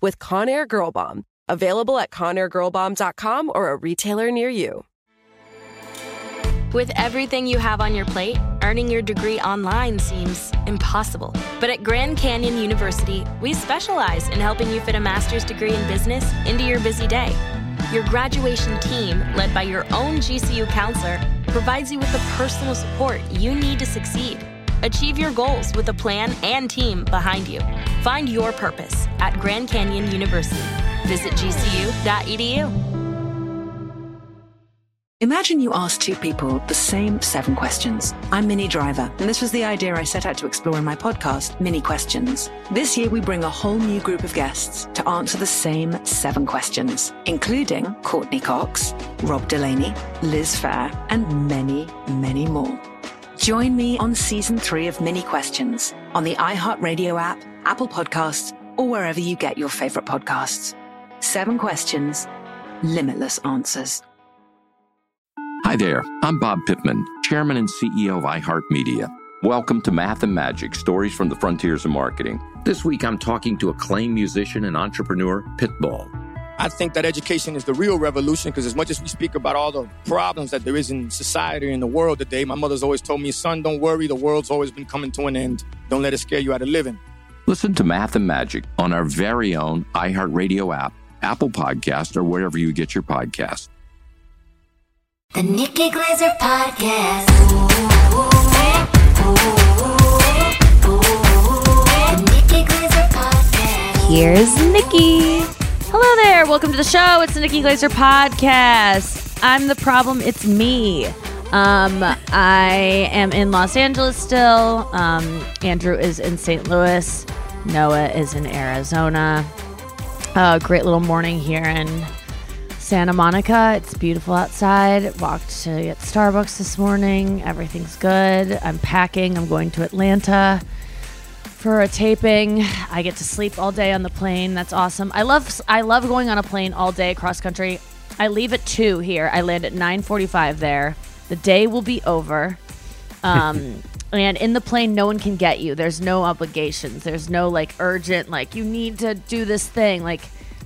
with Conair Girl Bomb. Available at ConairGirlBomb.com or a retailer near you. With everything you have on your plate, earning your degree online seems impossible. But at Grand Canyon University, we specialize in helping you fit a master's degree in business into your busy day. Your graduation team, led by your own GCU counselor, provides you with the personal support you need to succeed. Achieve your goals with a plan and team behind you. Find your purpose at Grand Canyon University. Visit gcu.edu. Imagine you ask two people the same seven questions. I'm Minnie Driver, and this was the idea I set out to explore in my podcast, Minnie Questions. This year, we bring a whole new group of guests to answer the same seven questions, including Courteney Cox, Rob Delaney, Liz Phair, and many, many more. Join me on season three of Minnie Questions on the iHeartRadio app, Apple Podcasts, or wherever you get your favorite podcasts. Seven questions, limitless answers. Hi there, I'm Bob Pittman, Chairman and CEO of iHeartMedia. Welcome to Math and Magic Stories from the Frontiers of Marketing. This week I'm talking to acclaimed musician and entrepreneur, Pitbull. I think that education is the real revolution because as much as we speak about all the problems that there is in society and the world today, my mother's always told me, son, don't worry, the world's always been coming to an end. Don't let it scare you out of living. Listen to Math and Magic on our very own iHeartRadio app, Apple Podcast, or wherever you get your podcasts. The Nikki Glazer Podcast. Ooh, ooh, ooh, the Nikki Glazer Podcast. Here's Nikki. Hello there. Welcome to the show. It's the Nikki Glazer podcast. I'm the problem. It's me. Um, I am in Los Angeles still. Um, Andrew is in St. Louis. Noah is in Arizona. Uh, great little morning here in Santa Monica. It's beautiful outside. Walked to get Starbucks this morning. Everything's good. I'm packing. I'm going to Atlanta for a taping. I get to sleep all day on the plane. That's awesome. I love I love going on a plane all day cross country. I leave at 2 here. I land at 9:45 there. The day will be over. Um and in the plane no one can get you. There's no obligations. There's no like urgent like you need to do this thing like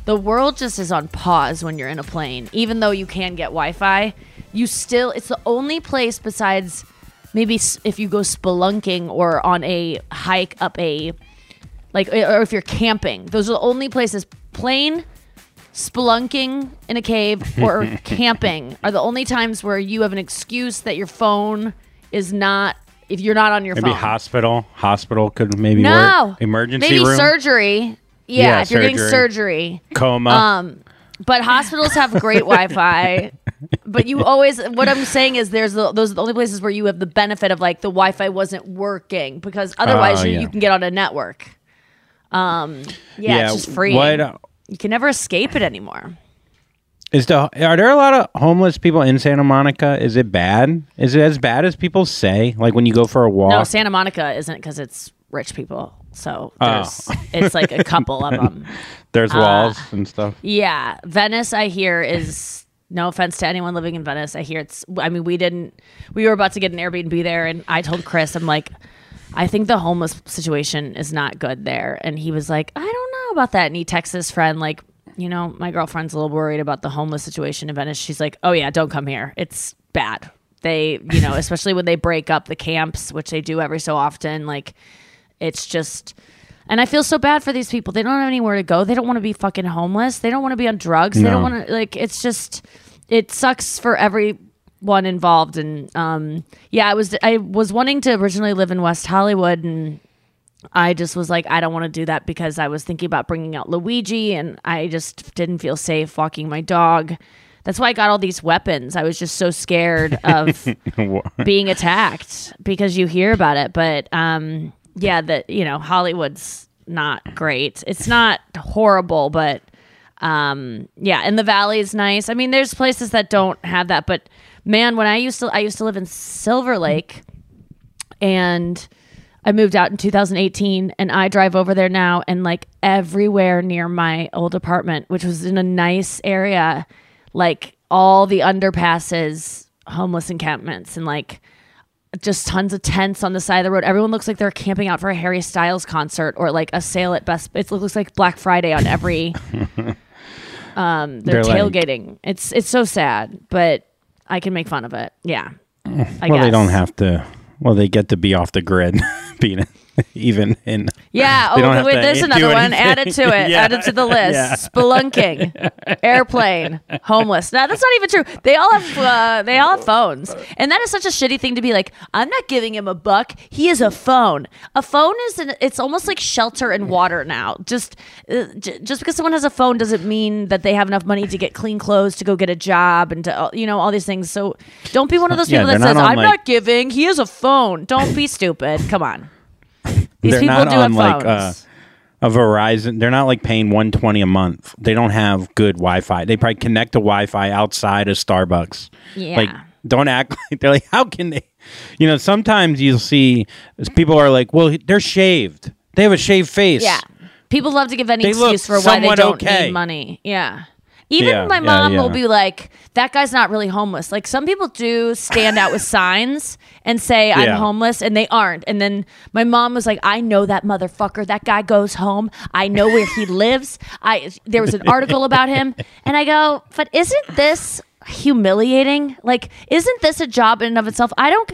the world just is on pause when you're in a plane. Even though you can get Wi-Fi, you still it's the only place besides maybe if you go spelunking or on a hike up a like or if you're camping. Those are the only places plane spelunking in a cave or camping are the only times where you have an excuse that your phone is not if you're not on your phone. Maybe phone. hospital. Hospital could maybe no. work. Emergency Maybe room. surgery. Yeah, Yeah, if you're getting surgery. surgery. Coma. Um, but hospitals have great Wi-Fi. But you always, what I'm saying is, there's the, those are the only places where you have the benefit of like the Wi-Fi wasn't working because otherwise Oh, you, yeah. you can get on a network. Um, yeah, it's just free. What uh, you can never escape it anymore. is the? Are there a lot of homeless people in Santa Monica? Is it bad? Is it as bad as people say? Like when you go for a walk? No, Santa Monica isn't because it's rich people. So Oh. there's, it's like a couple of them. There's Uh, walls and stuff. Yeah, Venice. I hear is no offense to anyone living in Venice. I hear it's. I mean, we didn't. We were about to get an Airbnb there, and I told Chris, I'm like, I think the homeless situation is not good there, and he was like, I don't know about that. And he texts his friend like, you know, my girlfriend's a little worried about the homeless situation in Venice. She's like, oh yeah, don't come here. It's bad. They, you know, especially when they break up the camps, which they do every so often. Like, it's just And I feel so bad for these people. They don't have anywhere to go. They don't want to be fucking homeless. They don't want to be on drugs. They don't want to like. It's just it sucks for everyone involved. And um, yeah, I was I was wanting to originally live in West Hollywood and. I just was like, I don't want to do that because I was thinking about bringing out Luigi and I just didn't feel safe walking my dog. That's why I got all these weapons. I was just so scared of being attacked because you hear about it. But um, yeah, that you know, Hollywood's not great. It's not horrible, but um, yeah, and the valley is nice. I mean, there's places that don't have that, but man, when I used to, I used to live in Silver Lake, and I moved out in 2018, and I drive over there now, and like everywhere near my old apartment, which was in a nice area, like all the underpasses, homeless encampments, and like just tons of tents on the side of the road. Everyone looks like they're camping out for a Harry Styles concert or like a sale at Best. It looks like Black Friday on every. um, they're, They're like- tailgating. it's it's so sad, but I can make fun of it. Yeah, I well, they don't have to. Well, they get to be off the grid, being even in. Yeah. Oh, wait. There's another one. Add it to it. Yeah. Add it to the list. Yeah. Spelunking, airplane, homeless. No, that's not even true. They all have. Uh, they all have phones, and that is such a shitty thing to be like. I'm not giving him a buck. He is a phone. A phone is. An, it's almost like shelter and water now. Just, uh, j- just because someone has a phone doesn't mean that they have enough money to get clean clothes, to go get a job, and to uh, you know all these things. So don't be one of those Yeah, people that says not I'm like- not giving. He has a phone. Don't be stupid. Come on. These they're people not do on like uh, a Verizon. They're not like paying one twenty a month. They don't have good Wi-Fi. They probably connect to Wi-Fi outside of Starbucks. Yeah. Like, don't act like they're like. How can they? You know, sometimes you'll see people are like, well, they're shaved. They have a shaved face. Yeah. People love to give any They excuse for why they don't okay. need money. Yeah. Even Yeah, my yeah, mom will be like, that guy's not really homeless. Like some people do stand out with signs and say, I'm Yeah. homeless, and they aren't. And then my mom was like, I know that motherfucker. That guy goes home. I know where he lives. I there was an article about him. And I go, but isn't this humiliating? Like, isn't this a job in and of itself? I don't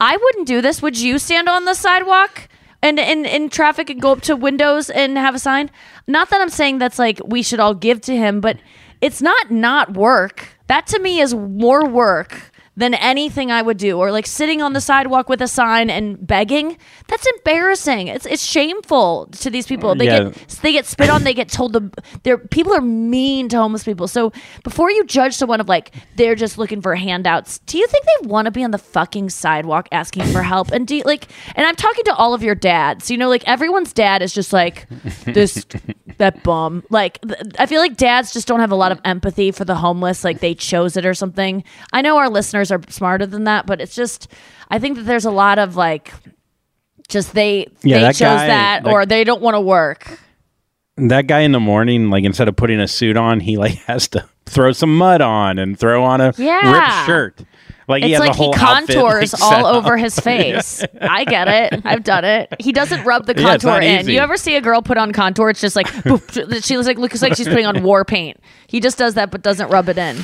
I wouldn't do this. Would you stand on the sidewalk? and in in traffic and go up to windows and have a sign. Not that I'm saying that's like we should all give to him, but it's not not work. That to me is more work than anything I would do. Or like sitting on the sidewalk with a sign and begging. That's embarrassing. It's it's shameful to these people. They Yeah. get they get spit on. They get told the they're people are mean to homeless people. So before you judge someone of like they're just looking for handouts, do you think they want to be on the fucking sidewalk asking for help? And do you like? And I'm talking to all of your dads. You know, like everyone's dad is just like this that bum. Like th- I feel like dads just don't have a lot of empathy for the homeless. Like they chose it or something. I know our listeners are smarter than that, but it's just I think that there's a lot of like just they Yeah, they that chose guy- that that- or they don't want to work. that guy in the morning, like instead of putting a suit on, he like has to throw some mud on and throw on a Yeah. ripped shirt. Like he it's has like a whole he outfit, contours like, all over up. his face. I get it. I've done it. He doesn't rub the contour not in. easy. You ever see a girl put on contour? It's just like boop, she looks like looks like she's putting on war paint. He just does that, but doesn't rub it in.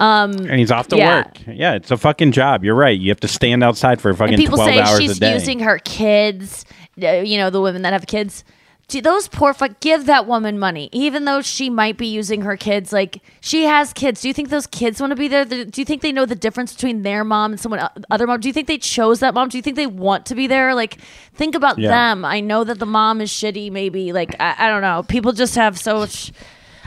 Um, and he's off to Yeah. work. Yeah, it's a fucking job. You're right. You have to stand outside for fucking and people twelve say hours she's a day. using her kids. uh, You know, the women that have kids. Do those poor fuck give that woman money, even though she might be using her kids. Like she has kids. Do you think those kids want to be there? Do you think they know the difference between their mom and someone other mom? Do you think they chose that mom? Do you think they want to be there? Like think about Yeah. them. I know that the mom is shitty. Maybe like I, I don't know. People just have so much.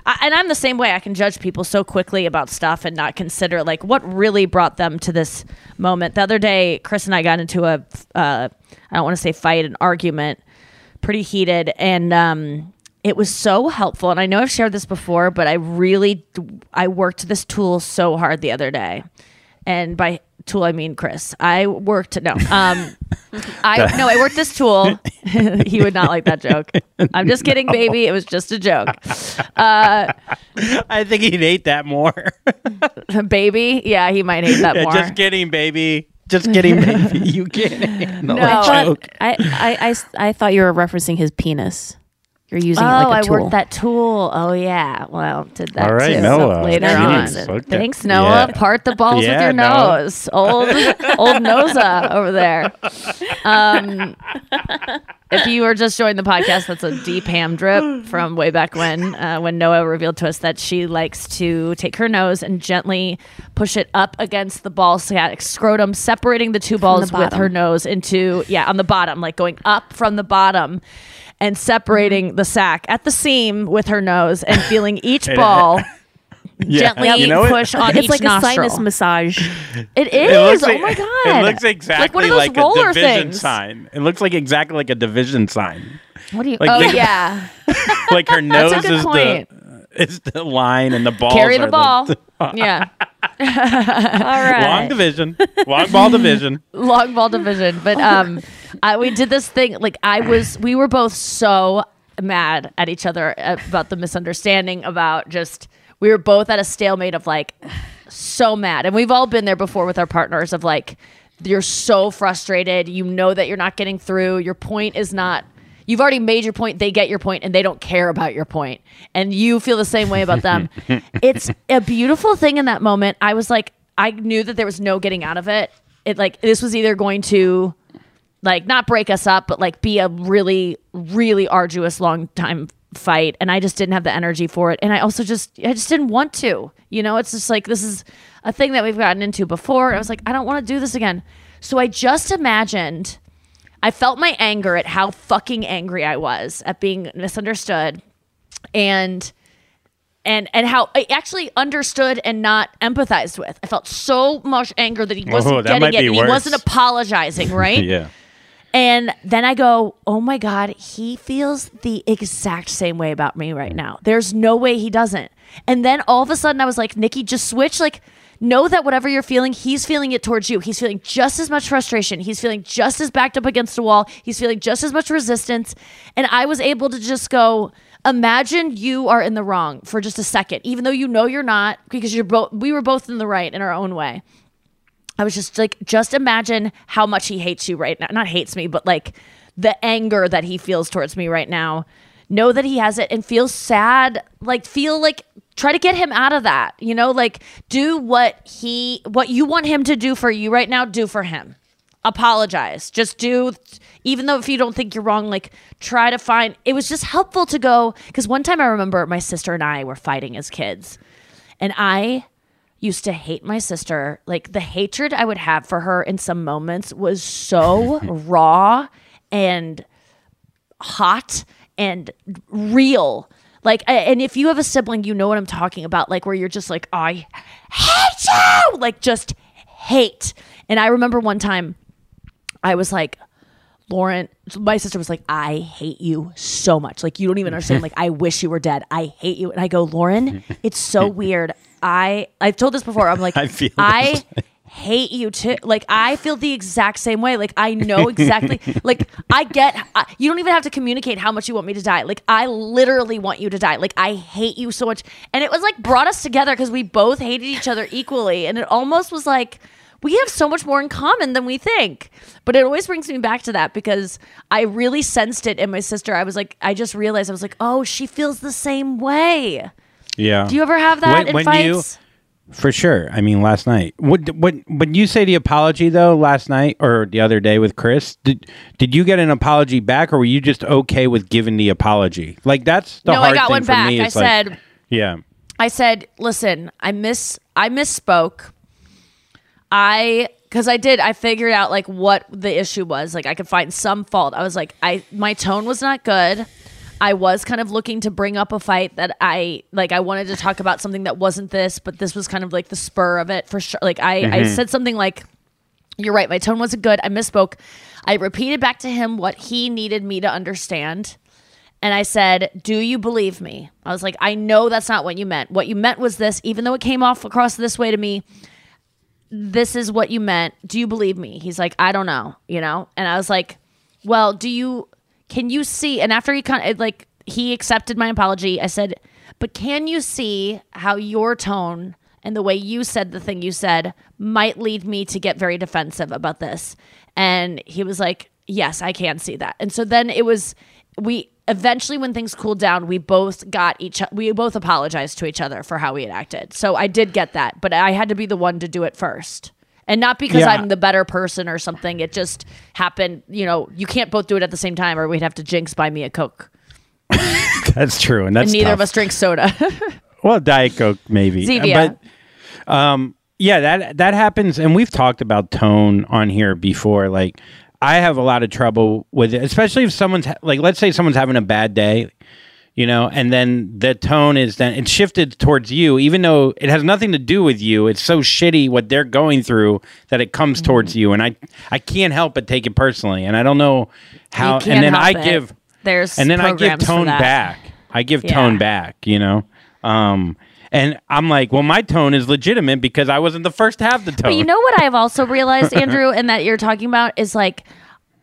I, and I'm the same way. I can judge people so quickly about stuff and not consider like what really brought them to this moment. The other day, Chris and I got into a uh, I don't want to say fight, an argument, pretty heated, and um, it was so helpful. And I know I've shared this before, but I really I worked this tool so hard the other day, and by tool I mean Chris. I worked no um. I no, I worked this tool. he would not like that joke. I'm just kidding, baby. It was just a joke. Uh, I think he'd hate that more. baby, yeah, he might hate that Yeah, more. just kidding, baby. Just kidding, baby. You can't handle No. I. I, I, I thought you were referencing his penis. You're using oh, it like a I tool. worked that tool. Oh yeah. Well, did that All right, too. Noah. later Jeez, on. okay. Thanks, Noah. Yeah. Part the balls Yeah, with your Noah. nose. Old old Noza over there. Um, if you were just joining the podcast, that's a deep ham drip from way back when, uh, when Noah revealed to us that she likes to take her nose and gently push it up against the ball sciatic scrotum, separating the two balls with her nose into yeah on the bottom, like going up from the bottom. And separating mm-hmm. the sack at the seam with her nose and feeling each ball gently you know it- push on it's each like nostril. a sinus massage. It It is. looks oh like- my god! It looks exactly like, one like, of those roller a division things. sign. It looks like exactly like a division sign. What do you? Like, oh think- yeah. Like her nose That's a good is point. the is the line and the ball. Carry the ball. yeah. All right. Long division. Long ball division. long ball division. But um, I, we did this thing. Like I was, we were both so mad at each other about the misunderstanding. About just we were both at a stalemate of like so mad, and we've all been there before with our partners. Of like you're so frustrated. You know that you're not getting through. Your point is not. You've already made your point. They get your point, and they don't care about your point, and you feel the same way about them. it's a beautiful thing in that moment. I was like, I knew that there was no getting out of it. It like this was either going to like not break us up, but like be a really, really arduous long time fight. And I just didn't have the energy for it. And I also just I just didn't want to. You know, it's just like this is a thing that we've gotten into before. I was like, I don't want to do this again. So I just imagined I felt my anger at how fucking angry I was at being misunderstood and and and how I actually understood and not empathized with. I felt so much anger that he wasn't Oh, that getting it. and he wasn't apologizing, right? Yeah. And then I go, oh my God, he feels the exact same way about me right now. There's no way he doesn't. And then all of a sudden I was like, Nikki, just switch. Like, know that whatever you're feeling, he's feeling it towards you. He's feeling just as much frustration. He's feeling just as backed up against a wall. He's feeling just as much resistance. And I was able to just go, imagine you are in the wrong for just a second, even though you know you're not, because you're both, we were both in the right in our own way. I was just like, just imagine how much he hates you right now. Not hates me, but like the anger that he feels towards me right now. Know that he has it and feel sad. Like, feel like, try to get him out of that. You know, like, do what he, what you want him to do for you right now, do for him. Apologize. Just do, even though if you don't think you're wrong, like, try to find, it was just helpful to go. Cause one time I remember my sister and I were fighting as kids. And I, used to hate my sister. Like the hatred I would have for her in some moments was so raw and hot and real. Like, and if you have a sibling, you know what I'm talking about. Like, where you're just like, I hate you, like just hate. And I remember one time, I was like, Lauren, my sister was like, I hate you so much. Like, you don't even understand. Like, I wish you were dead. I hate you. And I go, Lauren, it's so weird. I I've told this before. I'm like, I feel I. hate you too. Like, I feel the exact same way. Like, I know exactly. like, I get. I, you don't even have to communicate how much you want me to die. Like, I literally want you to die. Like, I hate you so much. And it was like brought us together because we both hated each other equally. And it almost was like we have so much more in common than we think. But it always brings me back to that because I really sensed it in my sister. I was like, I just realized I was like, oh, she feels the same way. Yeah. Do you ever have that When- in when fights? For sure. I mean, last night. What what when you say the apology though last night or the other day with Chris? Did did you get an apology back, or were you just okay with giving the apology? Like that's the no, I hard got thing one for back. me. I like- said, yeah. I said, listen, I miss, I misspoke. I, because I did, I figured out like what the issue was. Like I could find some fault. I was like, I, my tone was not good. I was kind of looking to bring up a fight that I like. I wanted to talk about something that wasn't this, but this was kind of like the spur of it for sure. Like I, I Mhm. said something like, "You're right. My tone wasn't good. I misspoke." I repeated back to him what he needed me to understand. And I said, Do you believe me? I was like, I know that's not what you meant. What you meant was this, even though it came off across this way to me, this is what you meant. Do you believe me? He's like, I don't know, you know? And I was like, Well, do you, can you see? And after he of like, he accepted my apology, I said, But can you see how your tone and the way you said the thing you said might lead me to get very defensive about this? And he was like, Yes, I can see that. And so then it was, we eventually, when things cooled down, we both got each, we both apologized to each other for how we had acted. So I did get that, but I had to be the one to do it first. And not because Yeah. I'm the better person or something. It just happened, you know, you can't both do it at the same time or we'd have to jinx buy me a Coke. That's true, and that's and neither tough. of us drink soda. Well, Diet Coke maybe. Zevia. But um yeah, that that happens and we've talked about tone on here before like I have a lot of trouble with it, especially if someone's ha- like let's say someone's having a bad day, you know, and then the tone is then it's shifted towards you even though it has nothing to do with you. It's so shitty what they're going through that it comes Mm-hmm. towards you and I I can't help but take it personally and I don't know how and then I it. give There's and then I give tone back. I give Yeah. tone back, you know. Um, and I'm like, well, my tone is legitimate because I wasn't the first to have the tone. But you know what I've also realized, Andrew, and that you're talking about is like,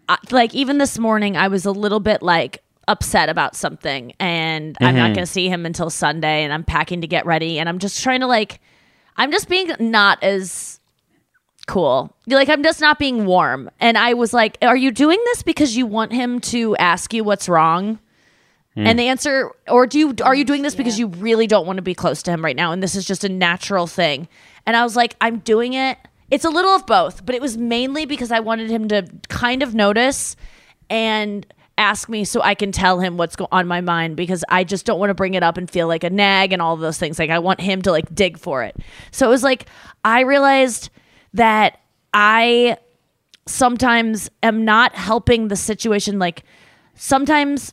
I- like even this morning, I was a little bit like upset about something, and I'm not Mhm. going to see him until Sunday, and I'm packing to get ready, and I'm just trying to like, I'm just being not as cool. Like I'm just not being warm, and I was like, "Are you doing this because you want him to ask you what's wrong?" And the answer, or do you are you doing this because you really don't want to be close to him right now, and this is just a natural thing? And I was like, I'm doing it. It's a little of both, but it was mainly because I wanted him to kind of notice and ask me so I can tell him what's go- on my mind because I just don't want to bring it up and feel like a nag and all those things. Like I want him to like dig for it. So it was like I realized that I sometimes am not helping the situation like sometimes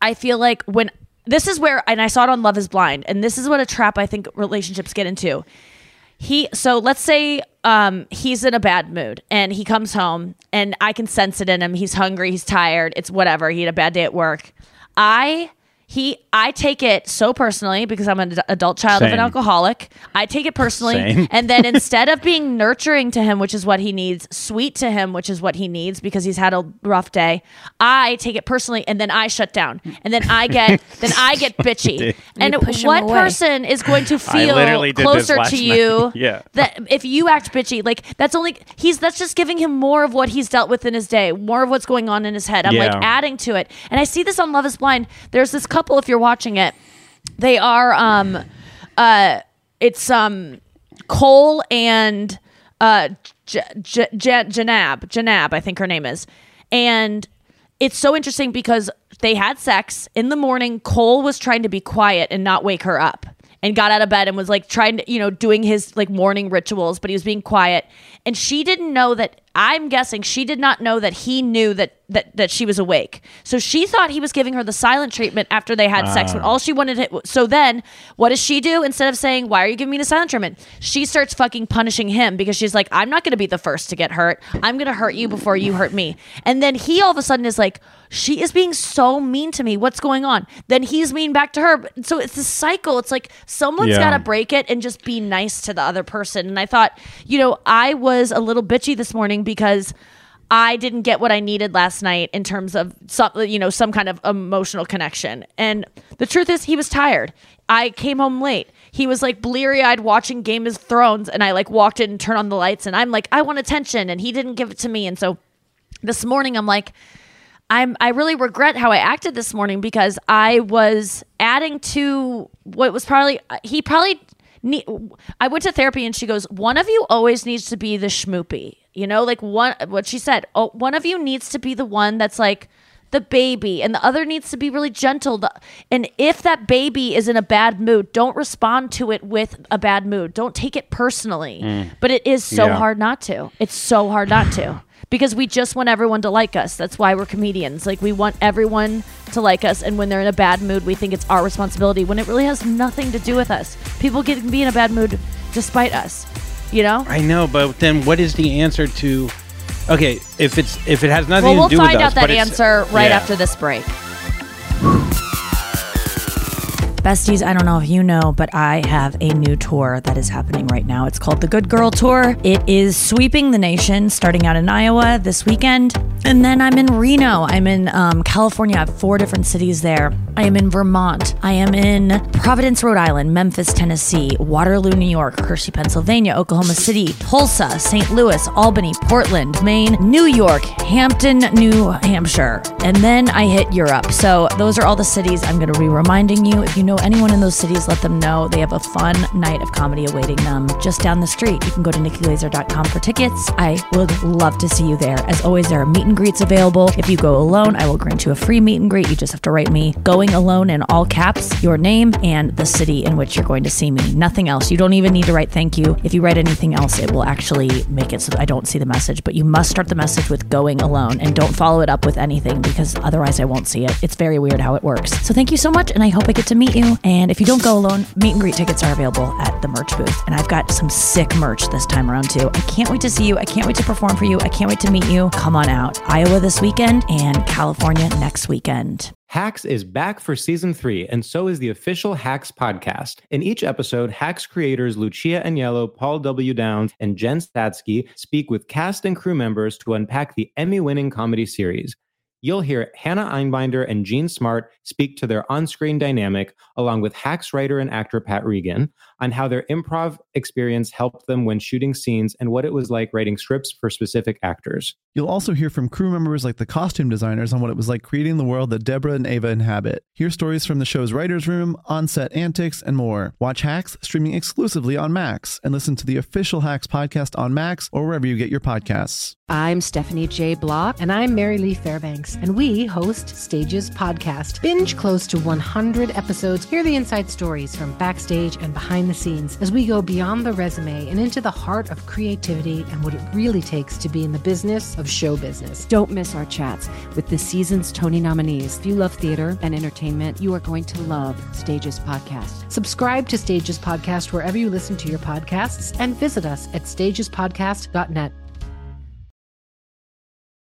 I feel like when this is where, and I saw it on Love is Blind, and this is what a trap I think relationships get into. He, so let's say um, he's in a bad mood and he comes home and I can sense it in him. He's hungry, he's tired, it's whatever. He had a bad day at work. I, he, I take it so personally because I'm an adult child of an alcoholic. I take it personally. Same. And then instead of being nurturing to him, which is what he needs, sweet to him, which is what he needs because he's had a rough day, I take it personally and then I shut down. And then I get then I get bitchy. And You what person is going to feel literally did this closer last to night. you Yeah. that if you act bitchy, like that's only he's that's just giving him more of what he's dealt with in his day, more of what's going on in his head. I'm like adding to it. And I see this on Love is Blind. There's this couple, if you're watching it, they are um uh it's um Cole and uh J- J- J- Janab Janab I think her name is. And it's so interesting because they had sex in the morning. Cole was trying to be quiet and not wake her up and got out of bed and was like trying to you know doing his like morning rituals but he was being quiet. And she didn't know that I'm guessing she did not know that he knew that that that she was awake. So she thought he was giving her the silent treatment after they had sex. When ah. all she wanted to, so then what does she do instead of saying, "Why are you giving me the silent treatment?" She starts fucking punishing him because she's like, "I'm not going to be the first to get hurt. I'm going to hurt you before you hurt me." And then he all of a sudden is like, "She is being so mean to me. What's going on?" Then he's mean back to her. So it's a cycle. It's like someone's Yeah. got to break it and just be nice to the other person. And I thought, you know, I was a little bitchy this morning because I didn't get what I needed last night in terms of some, you know, some kind of emotional connection. And the truth is, he was tired. I came home late. He was like bleary eyed watching Game of Thrones, and I like walked in and turned on the lights, and I'm like, I want attention, and he didn't give it to me. And so this morning, I'm like, I'm I really regret how I acted this morning because I was adding to what was probably he probably need, I went to therapy and she goes one of you always needs to be the schmoopy. You know like one what she said oh one of you needs to be the one that's like the baby and the other needs to be really gentle. The- and if that baby is in a bad mood don't respond to it with a bad mood. Don't take it personally. Mm. But it is so Yeah. hard not to. It's so hard not to because we just want everyone to like us. That's why we're comedians. Like we want everyone to like us, and when they're in a bad mood, we think it's our responsibility when it really has nothing to do with us. People can be in a bad mood despite us. You know. I know, but then what is the answer to? Okay, if it's if it has nothing Well, we'll to do with us, we'll find out that answer right yeah. after this break. Besties, I don't know if you know, but I have a new tour that is happening right now. It's called the Good Girl Tour. It is sweeping the nation, starting out in Iowa this weekend. And then I'm in Reno. I'm in um, California. I have four different cities there. I am in Vermont. I am in Providence, Rhode Island, Memphis, Tennessee, Waterloo, New York, Hershey, Pennsylvania, Oklahoma City, Tulsa, St. Louis, Albany, Portland, Maine, New York, Hampton, New Hampshire. And then I hit Europe. So those are all the cities I'm going to be reminding you. If you know anyone in those cities, let them know they have a fun night of comedy awaiting them just down the street. You can go to nikkiglazer.com for tickets. I would love to see you there. As always, there are meet and greets available. If you go alone, I will grant you a free meet and greet. You just have to write me going alone in all caps, your name, and the city in which you're going to see me. Nothing else. You don't even need to write thank you. If you write anything else, it will actually make it so I don't see the message. But you must start the message with going alone and don't follow it up with anything because otherwise I won't see it. It's very weird how it works. So thank you so much, and I hope I get to meet you. And if you don't go alone, meet and greet tickets are available at the merch booth. And I've got some sick merch this time around too. I can't wait to see you. I can't wait to perform for you. I can't wait to meet you. Come on out. Iowa this weekend and California next weekend. Hacks is back for season three, and so is the official Hacks podcast. In each episode, Hacks creators Lucia Aniello, Paul W. Downs, and Jen Statsky speak with cast and crew members to unpack the Emmy winning comedy series. You'll hear Hannah Einbinder and Jean Smart speak to their on screen dynamic, along with Hacks writer and actor Pat Regan, on how their improv experience helped them when shooting scenes and what it was like writing scripts for specific actors. You'll also hear from crew members like the costume designers on what it was like creating the world that Deborah and Ava inhabit. Hear stories from the show's writer's room, on set antics, and more. Watch Hacks streaming exclusively on Max and listen to the official Hacks podcast on Max or wherever you get your podcasts. I'm Stephanie J. Block. And I'm Mary Lee Fairbanks. And we host Stages Podcast. Binge close to 100 episodes. Hear the inside stories from backstage and behind the scenes as we go beyond the resume and into the heart of creativity and what it really takes to be in the business of show business. Don't miss our chats with the season's Tony nominees. If you love theater and entertainment, you are going to love Stages Podcast. Subscribe to Stages Podcast wherever you listen to your podcasts and visit us at stagespodcast.net.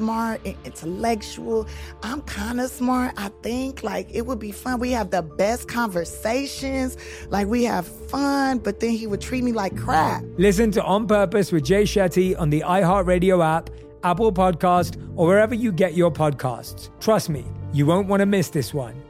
smart and intellectual. I'm kind of smart, I think. Like, it would be fun. We have the best conversations. Like, we have fun, but then he would treat me like crap. Listen to On Purpose with Jay Shetty on the iHeartRadio app, Apple Podcast, or wherever you get your podcasts. Trust me, you won't want to miss this one.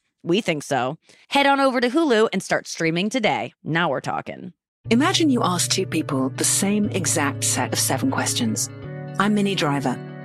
We think so. Head on over to Hulu and start streaming today. Now we're talking. Imagine you ask two people the same exact set of seven questions. I'm Minnie Driver,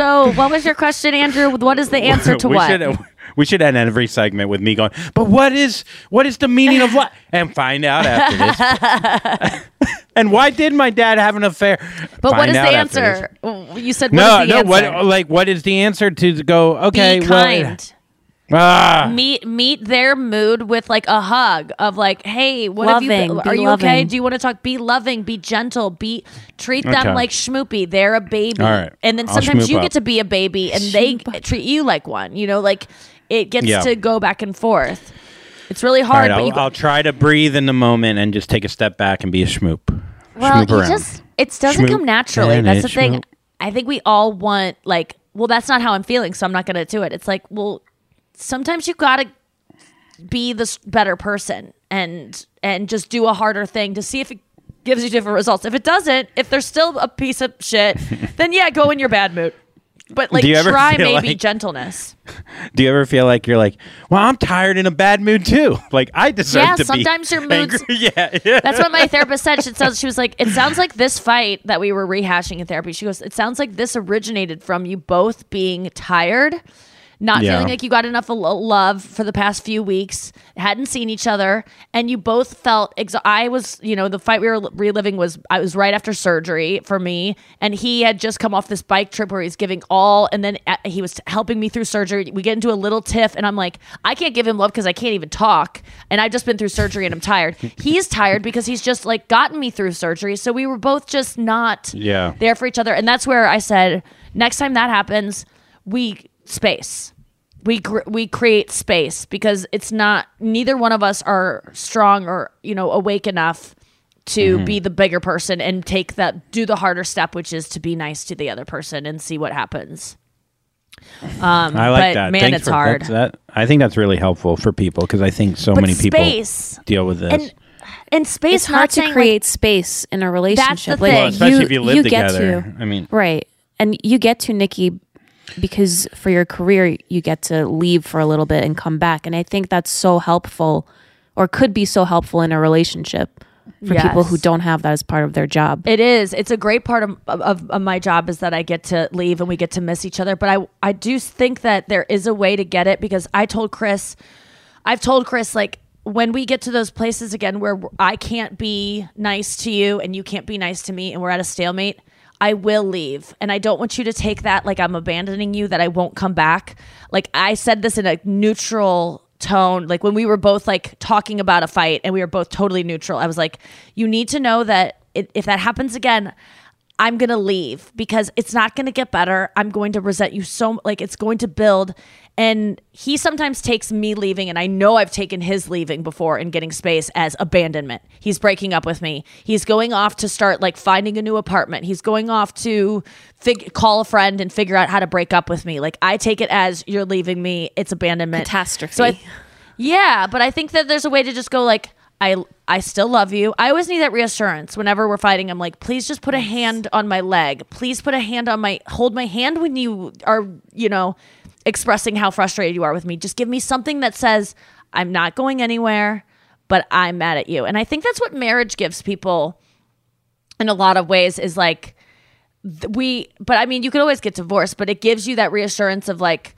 So, what was your question, Andrew? What is the answer to we what? Should, We should end every segment with me going, but what is what is the meaning of what? And find out after this. and why did my dad have an affair? But what Find is the out after this. answer? You said what No, is the no. answer? What like what is the answer to go? Okay, Be well, kind. Ah, meet meet their mood with like a hug of like, hey, what have Loving, you? be Are you okay? Do you want to talk? Be loving, be gentle, be treat them Okay. like schmoopy. They're a baby, All right. and then I'll sometimes you up. get to be a baby, and they treat you like one. You know, like it gets Yeah. to go back and forth. It's really hard, right, but I'll, you, I'll try to breathe in the moment and just take a step back and be a schmoop. well, schmoop you just it doesn't Schmoop come naturally. and That's the it thing. schmoop. I think we all want like, well, that's not how I'm feeling, so I'm not gonna do it. It's like, well, sometimes you gotta be the better person and and just do a harder thing to see if it gives you different results. If it doesn't, if there's still a piece of shit, then yeah, go in your bad mood. But like Do you ever try maybe like- gentleness. Do you ever feel like you're like, well, I'm tired in a bad mood too? Like I deserve Yeah, to sometimes be your moods- yeah, yeah. That's what my therapist said. She says she was like, it sounds like this fight that we were rehashing in therapy. She goes, it sounds like this originated from you both being tired, not Yeah. feeling like you got enough love for the past few weeks, hadn't seen each other, and you both felt. Exa- I was, you know, the fight we were reliving was I was right after surgery for me, and he had just come off this bike trip where he's giving all, and then uh, he was helping me through surgery. We get into a little tiff, and I'm like, I can't give him love because I can't even talk, and I've just been through surgery and I'm tired. He's tired because he's just like gotten me through surgery, so we were both just not Yeah. there for each other. And that's where I said, next time that happens, we space. We gr- we create space because it's not neither one of us are strong or you know awake enough to Mm-hmm. be the bigger person and take that do the harder step which is to be nice to the other person and see what happens. Um, I like but that. Man, Thanks it's for, hard. That I think that's really helpful for people because I think so But many people deal with this. and and space. it's hard not to saying, like- create space in a relationship. the like, thing. Well, especially if you live get together. to- I mean- right, and you get to Nikki because for your career you get to leave for a little bit and come back, and I think that's so helpful, or could be so helpful in a relationship for people who don't have that as part of their job. It is. It's a great part of, of, of my job is that I get to leave and we get to miss each other. But I I do think that there is a way to get it because I told Chris, I've told Chris like when we get to those places again where I can't be nice to you and you can't be nice to me and we're at a stalemate. I will leave. And I don't want you to take that like I'm abandoning you, that I won't come back. Like I said this in a neutral tone. Like when we were both like talking about a fight and we were both totally neutral, I was like, you need to know that it, if that happens again, I'm going to leave because it's not going to get better. I'm going to resent you so like it's going to build and he sometimes takes me leaving and I know I've taken his leaving before and getting space as abandonment. He's breaking up with me. He's going off to start like finding a new apartment. He's going off to fig- call a friend and figure out how to break up with me. Like I take it as you're leaving me. It's abandonment. Catastrophe. So I, yeah, but I think that there's a way to just go like I I still love you. I always need that reassurance whenever we're fighting. I'm like, please just put a hand on my leg. Please put a hand on my hold my hand when you are, you know, expressing how frustrated you are with me. Just give me something that says I'm not going anywhere, but I'm mad at you. And I think that's what marriage gives people in a lot of ways is like we but I mean you could always get divorced, but it gives you that reassurance of like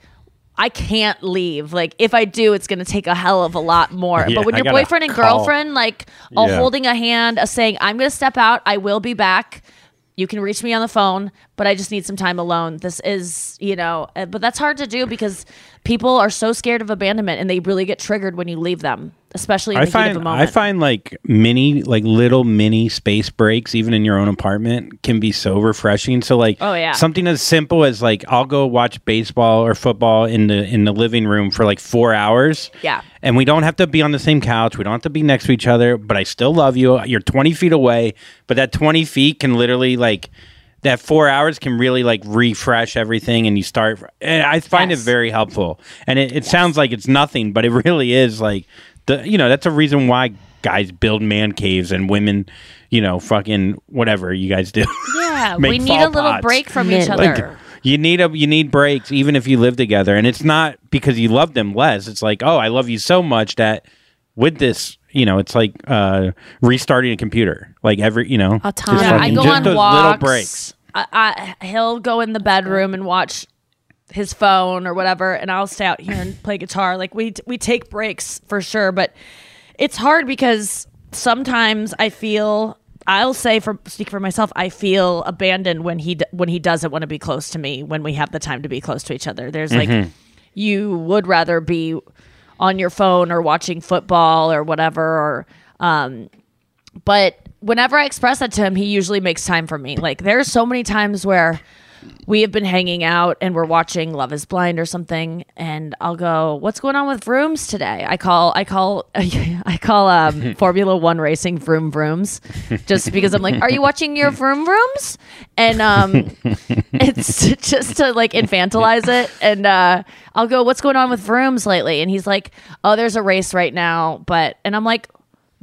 I can't leave. Like if I do, it's gonna take a hell of a lot more. Yeah, but when your boyfriend and call. girlfriend like all Yeah. holding a hand, a saying, I'm gonna step out, I will be back. You can reach me on the phone, but I just need some time alone. This is, you know, uh, but that's hard to do because people are so scared of abandonment and they really get triggered when you leave them, especially in I the heat of find a I moment. find like mini like little mini space breaks even in your own apartment can be so refreshing. So like Oh, yeah. something as simple as like I'll go watch baseball or football in the in the living room for like 4 hours. Yeah. And we don't have to be on the same couch. We don't have to be next to each other, but I still love you. You're 20 feet away, but that 20 feet can literally like that four hours can really like refresh everything and you start and i find Yes. it very helpful and it, it sounds like it's nothing but it really is like the you know that's a reason why guys build man caves and women you know fucking whatever you guys do yeah, we need fall a little pots. break from Mint. each Like, other. you need a you need breaks even if you live together and it's not because you love them less it's like oh i love you so much that with this you know it's like uh restarting a computer like every you know. Yeah, I go on walks. little breaks I, I, he'll go in the bedroom and watch his phone or whatever, and I'll stay out here and play guitar. Like we we take breaks for sure, but it's hard because sometimes I feel I'll say for speak for myself, I feel abandoned when he d- when he doesn't want to be close to me when we have the time to be close to each other. There's like Mhm. you would rather be on your phone or watching football or whatever or um but whenever I express that to him, he usually makes time for me. Like there's so many times where we have been hanging out and we're watching Love is Blind or something and I'll go, "What's going on with Vrooms today?" I call I call I call um, Formula 1 racing Vroom Vrooms just because I'm like, "Are you watching your Vroom Vrooms?" And um it's just to like infantilize it and uh I'll go, "What's going on with Vrooms lately?" And he's like, "Oh, there's a race right now, but..." And I'm like,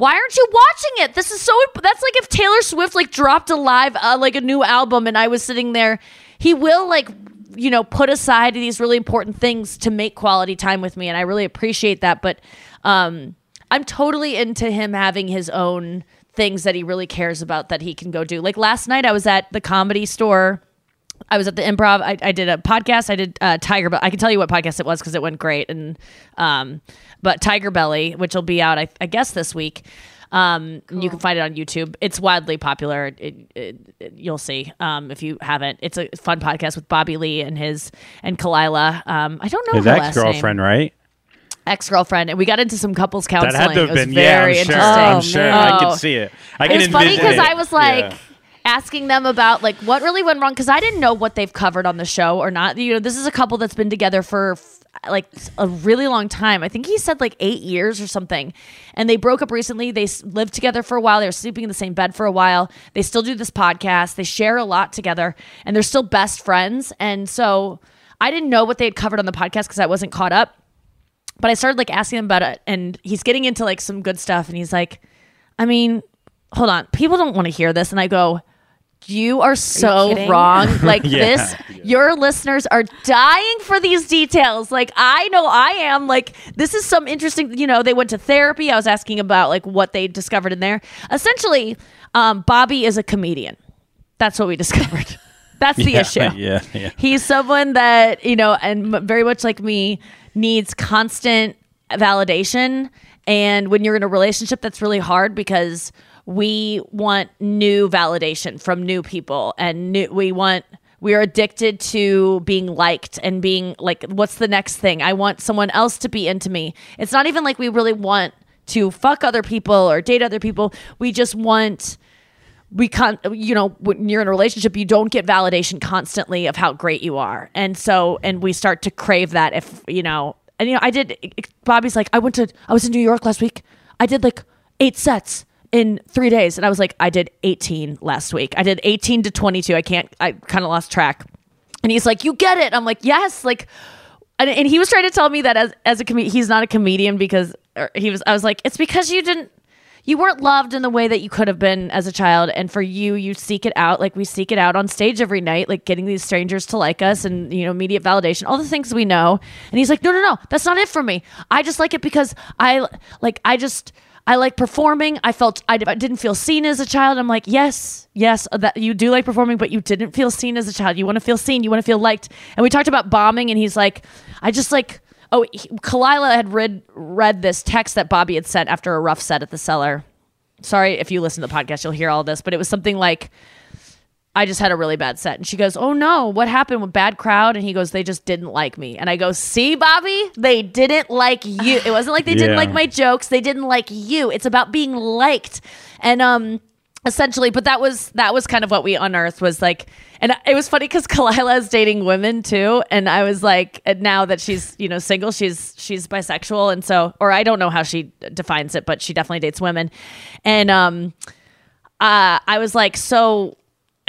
why aren't you watching it? This is so. That's like if Taylor Swift like dropped a live uh, like a new album, and I was sitting there. He will like you know put aside these really important things to make quality time with me, and I really appreciate that. But um, I'm totally into him having his own things that he really cares about that he can go do. Like last night, I was at the comedy store. I was at the improv. I, I did a podcast. I did uh, Tiger, but I can tell you what podcast it was because it went great. And um, but Tiger Belly, which will be out, I, I guess this week. Um, you can find it on YouTube. It's wildly popular. It, it, it- you'll see um, if you haven't. It's a fun podcast with Bobby Lee and his and Khalyla. Um, I don't know His ex girlfriend, right? Ex girlfriend, and we got into some couples counseling. That had to it have was been. Yeah, very I'm sure. interesting. I'm sure. I Oh. can see it. I can it was funny because. I was like Yeah. Asking them about like what really went wrong because I didn't know what they've covered on the show or not. You know, this is a couple that's been together for like a really long time. I think he said like eight years or something, and they broke up recently. They lived together for a while. They were sleeping in the same bed for a while. They still do this podcast. They share a lot together, and they're still best friends. And so I didn't know what they had covered on the podcast because I wasn't caught up but I started like asking him about it, and he's getting into like some good stuff, and he's like, I mean, hold on, people don't want to hear this, and I go, you are so kidding? wrong. Like Yeah. this, your listeners are dying for these details. Like I know I am. Like this is some interesting. You know, they went to therapy. I was asking about like what they discovered in there. Essentially, um, Bobby is a comedian. That's what we discovered. That's the Yeah, issue. Yeah, yeah. He's someone that, you know, and very much like me, needs constant validation. And when you're in a relationship, that's really hard because we want new validation from new people and new, we want, we are addicted to being liked and being like, what's the next thing? I want someone else to be into me. It's not even like we really want to fuck other people or date other people. We just want, we can't you know when you're in a relationship you don't get validation constantly of how great you are and so and we start to crave that if you know and you know i did bobby's like i went to i was in new york last week i did like eight sets in three days. And i was like i did 18 last week. I did 18 to 22 i can't i kind of lost track. And he's like you get it. I'm like yes. Like and, and he was trying to tell me that as as a comedian he's not a comedian because he was i was like it's because you didn't you weren't loved in the way that you could have been as a child. And for you you seek it out. Like we seek it out on stage every night like getting these strangers to like us and you know immediate validation all the things we know. And he's like no no no. That's not it for me. I just like it because i like i just I like performing. I felt I, didn't feel seen as a child. I'm like, yes, yes, uh, that you do like performing, but you didn't feel seen as a child. You want to feel seen. You want to feel liked. And we talked about bombing, and he's like, I just like Oh, he, Khalyla had read read this text that Bobby had sent after a rough set at the cellar. Sorry if you listen to the podcast, you'll hear all this, but it was something like, "I just had a really bad set," and she goes, "Oh no, what happened with bad crowd?" And he goes, "They just didn't like me." And I go, "See, Bobby, they didn't like you. It wasn't like they didn't like my jokes. They didn't like you. It's about being liked." And um, essentially, but that was that was kind of what we unearthed was like and it was funny because Khalyla is dating women too, and I was like, and now that she's you know single, she's she's bisexual, and so or I don't know how she defines it, but she definitely dates women, and um, uh, I was like, so,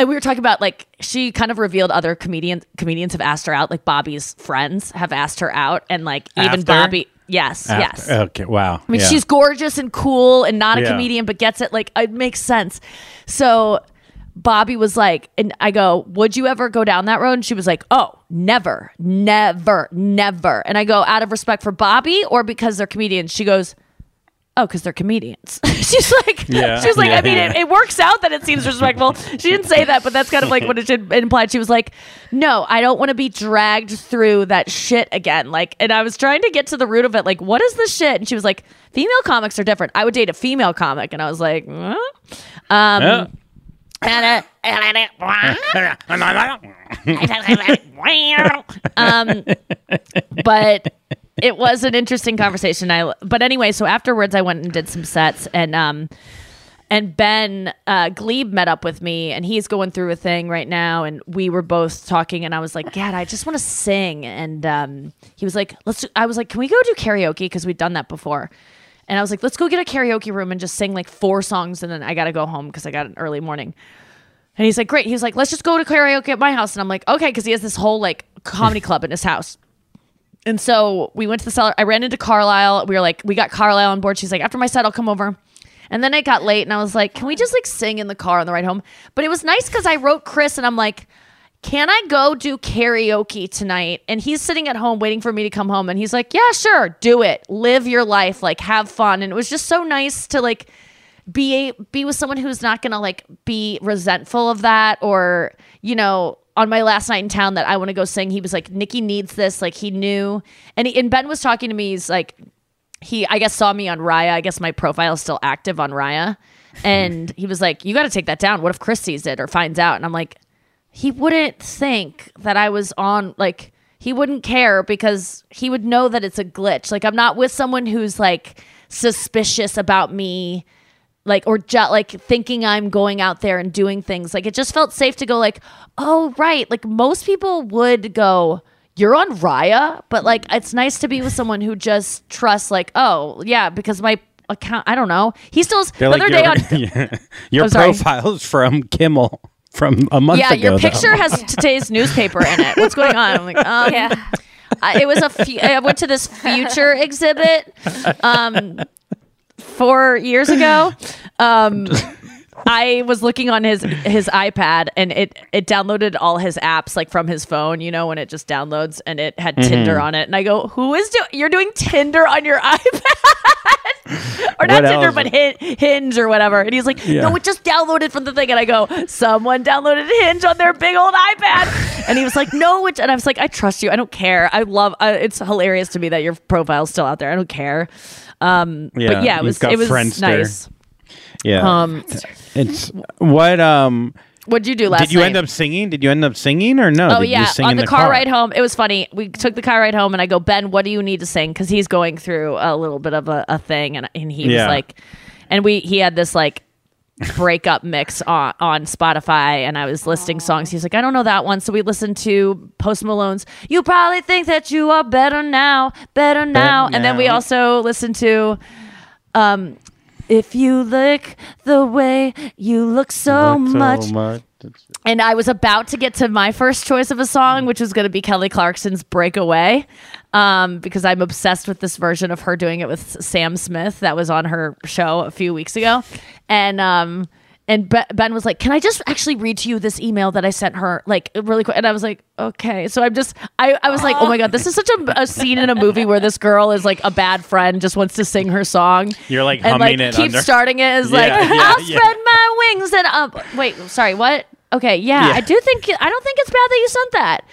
and we were talking about like she kind of revealed other comedians comedians have asked her out, like Bobby's friends have asked her out, and like even After? Bobby, yes, yes, Okay. Wow. I mean, Yeah. she's gorgeous and cool and not a Yeah. comedian, but gets it. Like, it makes sense. So Bobby was like, and I go, Would you ever go down that road? And she was like, Oh, never, never, never. And I go, Out of respect for Bobby or because they're comedians? She goes, oh, because they're comedians. She's like, Yeah. she was like, Yeah, I mean, yeah. it, it works out that it seems respectful. She didn't say that, but that's kind of like what it should implied. She was like, no, I don't want to be dragged through that shit again. Like, and I was trying to get to the root of it. Like, what is this shit? And she was like, female comics are different. I would date a female comic, and I was like, huh? um. Yeah. Uh, um, but it was an interesting conversation. I but anyway, so afterwards I went and did some sets and um and Ben uh, Gleib met up with me, and he's going through a thing right now. And we were both talking, and I was like, "Dad, I just want to sing." And um, he was like, "Let's." Do, I was like, "Can we go do karaoke?" Because we'd done that before. And I was like, "Let's go get a karaoke room and just sing like four songs, and then I got to go home because I got an early morning." And he's like, "Great." He's like, "Let's just go to karaoke at my house." And I'm like, "Okay," because he has this whole like comedy club in his house. And so we went to the cellar. I ran into Carlisle. We were like, we got Carlisle on board. She's like, after my set, I'll come over. And then it got late, and I was like, can we just like sing in the car on the ride home? But it was nice because I wrote Chris, and I'm like, can I go do karaoke tonight? And he's sitting at home waiting for me to come home, and he's like, yeah, sure, do it, live your life, like have fun. And it was just so nice to like be a, be with someone who's not gonna like be resentful of that or you know on my last night in town that I want to go sing. He was like Nikki needs this. Like he knew. And he, and Ben was talking to me he's like he I guess saw me on Raya. I guess my profile is still active on Raya. And hmm. he was like you got to take that down. What if Chris sees it or finds out? And I'm like he wouldn't think that I was on like he wouldn't care because he would know that it's a glitch. Like I'm not with someone who's like suspicious about me like or ju- like thinking I'm going out there and doing things. Like it just felt safe to go like, "Oh, right." Like most people would go, "You're on Raya?" But like it's nice to be with someone who just trusts like, "Oh, yeah, because my account, I don't know. He still They're the like, other day on your, yeah. your I'm sorry. profile's from Kimmel from a month yeah, ago. your though. picture has today's newspaper in it. What's going on? I'm like, um, Yeah. I, it was a. Fu- I went to this future exhibit, um, four years ago. Um, I was looking on his his iPad and it it downloaded all his apps like from his phone, you know, when it just downloads and it had Mhm. Tinder on it. And I go, "Who is doing? You're doing Tinder on your iPad?" or not Tinder, but Hin- Hinge or whatever. And he's like, Yeah. "No, it just downloaded from the thing." And I go, "Someone downloaded Hinge on their big old iPad." And he was like, "No," which, and I was like, "I trust you. I don't care. I love. Uh, it's hilarious to me that your profile's still out there. I don't care." Um, Yeah, but yeah, it was it was Friendster. nice. Yeah. Um, it's what um What'd you do last Did you night? end up singing? Did you end up singing or no? Oh Did you yeah, sing on in the, car, ride home, it was funny. We took the car ride home, and I go, Ben, what do you need to sing? Because he's going through a little bit of a, a thing, and and he Yeah. was like, and we he had this like breakup mix on on Spotify, and I was listing songs. He's like, I don't know that one, so we listened to Post Malone's. You probably think that you are better now, better now, and then we also listened to, um. If you look the way you look so Look so much, much. and I was about to get to my first choice of a song, which was going to be Kelly Clarkson's "Breakaway," um, because I'm obsessed with this version of her doing it with Sam Smith. That was on her show a few weeks ago, and um, and Ben was like, "Can I just actually read to you this email that I sent her, like really quick?" And I was like, "Okay." So I'm just, I, I was like, "Oh my god, this is such a, a scene in a movie where this girl is like a bad friend, just wants to sing her song." You're like and humming like it keeps under- starting it as like Yeah, yeah, I'll yeah. spread my wings and um wait sorry what okay yeah, Yeah. I do think I don't think it's bad that you sent that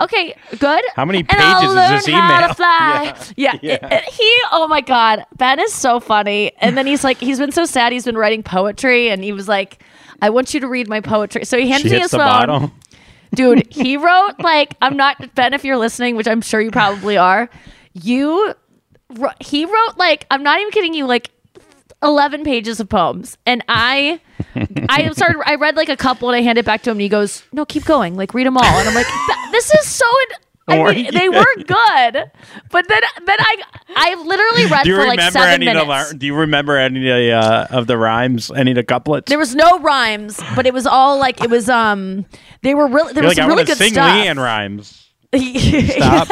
okay good How many and I'll pages is learn this how email? to fly. yeah, Yeah. it- it- he oh my god Ben is so funny and then he's like he's been so sad he's been writing poetry and he was like I want you to read my poetry so he hands She me his the phone bottom. dude he wrote like i'm not ben if you're listening which i'm sure you probably are you he wrote like i'm not even kidding you like 11 pages of poems and i i started i read like a couple and i handed it back to him and he goes no keep going like read them all and i'm like this is so in- I mean, they were good, but then then I I literally read Do you for like remember seven any minutes. of the Do you remember any of the, uh, of the rhymes? Any of the couplets? There was no rhymes, but it was all like it was um they were really there You're was like, really good sing stuff. LeAnn Rimes. Stop.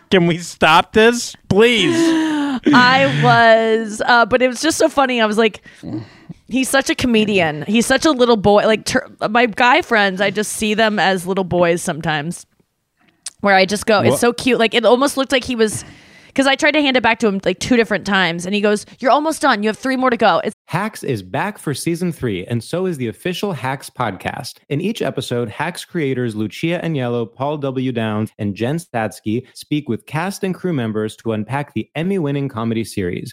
Can we stop this, please? I was, uh, but it was just so funny. I was like, he's such a comedian. He's such a little boy. Like tur my guy friends, I just see them as little boys sometimes. Where I just go, it's so cute. Like it almost looked like he was because I tried to hand it back to him like two different times, and he goes, "You're almost done. You have three more to go." It's Hacks is back for season three, and so is the official Hacks podcast. In each episode, Hacks creators Lucia Aniello, Paul W. Downs, and Jen Statsky speak with cast and crew members to unpack the Emmy winning comedy series.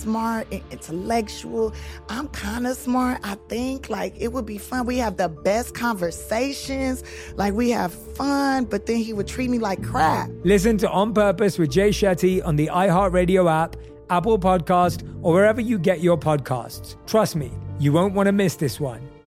smart and intellectual. I'm kind of smart, I think. Like it would be fun. We have the best conversations. Like we have fun, but then he would treat me like crap. Listen to On Purpose with Jay Shetty on the iHeartRadio app, Apple Podcast, or wherever you get your podcasts. Trust me, you won't want to miss this one.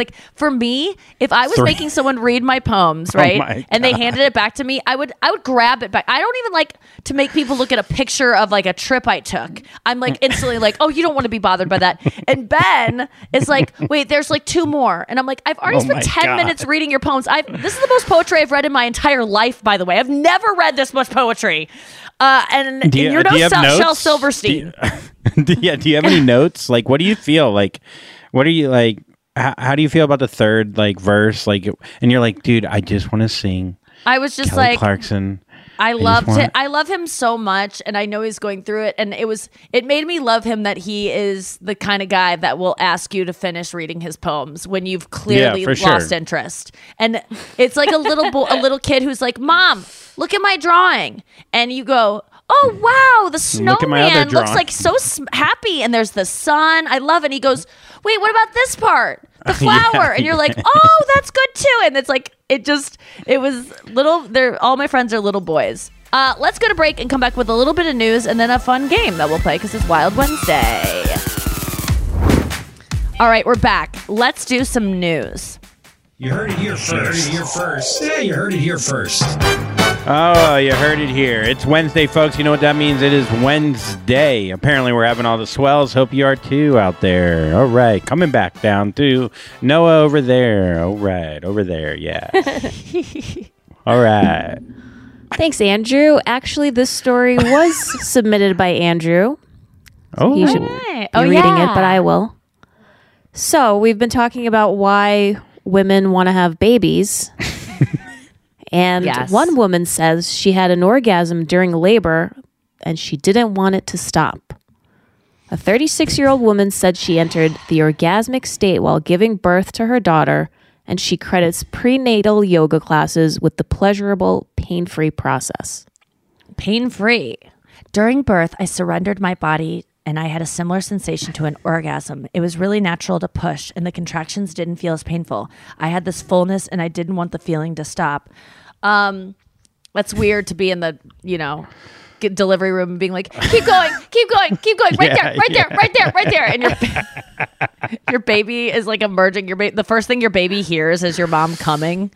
Like for me, if I was Three. making someone read my poems, Oh right, my and they handed it back to me, I would I would grab it back. I don't even like to make people look at a picture of like a trip I took. I'm like instantly like, oh, you don't want to be bothered by that. And Ben is like, wait, there's like two more, and I'm like, I've already Oh spent ten God. minutes reading your poems. I've this is the most poetry I've read in my entire life. By the way, I've never read this much poetry. Uh, and, Do you- and you're do no you have Shel- Shel notes? Silverstein. do you, do you have any notes? Like, what do you feel like? What are you like? How, how do you feel about the third like verse? Like, and you're like, dude, I just want to sing. I was just Kelly like, Clarkson. I loved want- it. I love him so much, and I know he's going through it. And it was it made me love him that he is the kind of guy that will ask you to finish reading his poems when you've clearly for lost sure. interest. And it's like a little bo- a little kid who's like, "Mom, look at my drawing," and you go. Oh wow, the Look at my other snowman looks like so sm- happy, and there's the sun. I love it. And he goes, wait, what about this part? The Yeah, flower, and you're like, oh, that's good too. And it's like it just it was little. They're all my friends are little boys. Uh, let's go to break and come back with a little bit of news and then a fun game that we'll play because it's Wild Wednesday. All right, we're back. Let's do some news. You heard it here first. You heard it here first. Yeah, you heard it here first. Oh, you heard it here. It's Wednesday, folks. You know what that means? It is Wednesday. Apparently, we're having all the swells. Hope you are too out there. All right, coming back down to Noah over there. All right, over there. Yeah. all right. Thanks, Andrew. Actually, this story was submitted by Andrew. Oh, he should Right. be Oh, reading it, yeah. but I will. So we've been talking about why women want to have babies. and Yes. one woman says she had an orgasm during labor and she didn't want it to stop. A 36 year old woman said she entered the orgasmic state while giving birth to her daughter, and she credits prenatal yoga classes with the pleasurable, pain free process. Pain free. During birth, I surrendered my body and I had a similar sensation to an orgasm. It was really natural to push, and the contractions didn't feel as painful. I had this fullness and I didn't want the feeling to stop. Um, that's weird to be in the you know delivery room and being like, keep going, keep going, keep going, right Yeah, there, right there, right there, right there, and your your baby is like emerging. Your ba- the first thing your baby hears is your mom coming.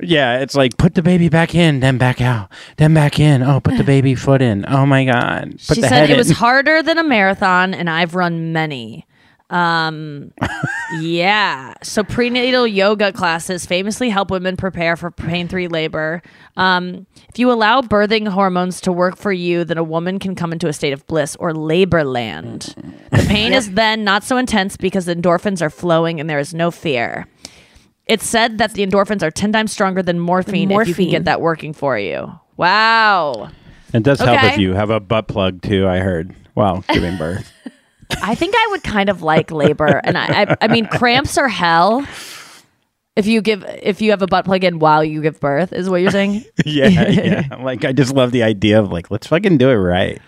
Yeah, it's like put the baby back in, then back out, then back in. Oh, put the baby foot in. Oh my god. Put she said it was harder than a marathon, and I've run many. Um, yeah. So prenatal yoga classes famously help women prepare for pain-free labor. Um, if you allow birthing hormones to work for you, then a woman can come into a state of bliss or labor land. The pain is then not so intense because the endorphins are flowing and there is no fear. It's said that the endorphins are 10 times stronger than morphine, if you can get that working for you. Wow. It does help Okay. if you have a butt plug too. I heard while giving birth. I think I would kind of like labor, and I, I, I mean, cramps are hell. If you give, if you have a butt plug in while you give birth, is what you're saying? yeah, yeah. Like I just love the idea of like let's fucking do it right.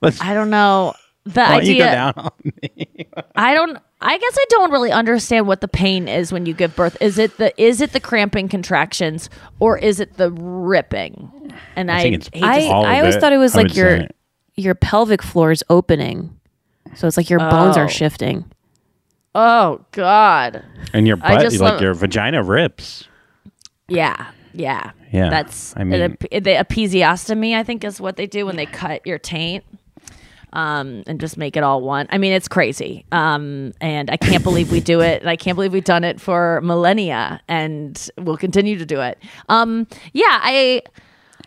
Let's. I don't know the Why don't you go idea. down on me? I don't. I guess I don't really understand what the pain is when you give birth. Is it the is it the cramping contractions or is it the ripping? And I, I think it's hate to I, say- I always it, thought it was I like your say. your pelvic floor is opening. So it's like your bones Oh. are shifting. oh God. And your I butt, just like love- your vagina rips. Yeah, yeah, Yeah, That's I I mean- mean, the episiostomy. I think is what they do when they cut your taint, um, and just make it all one. I mean, it's crazy, um, and I can't believe we do it. And I can't believe we've done it for millennia, and we'll continue to do it. Um, yeah, I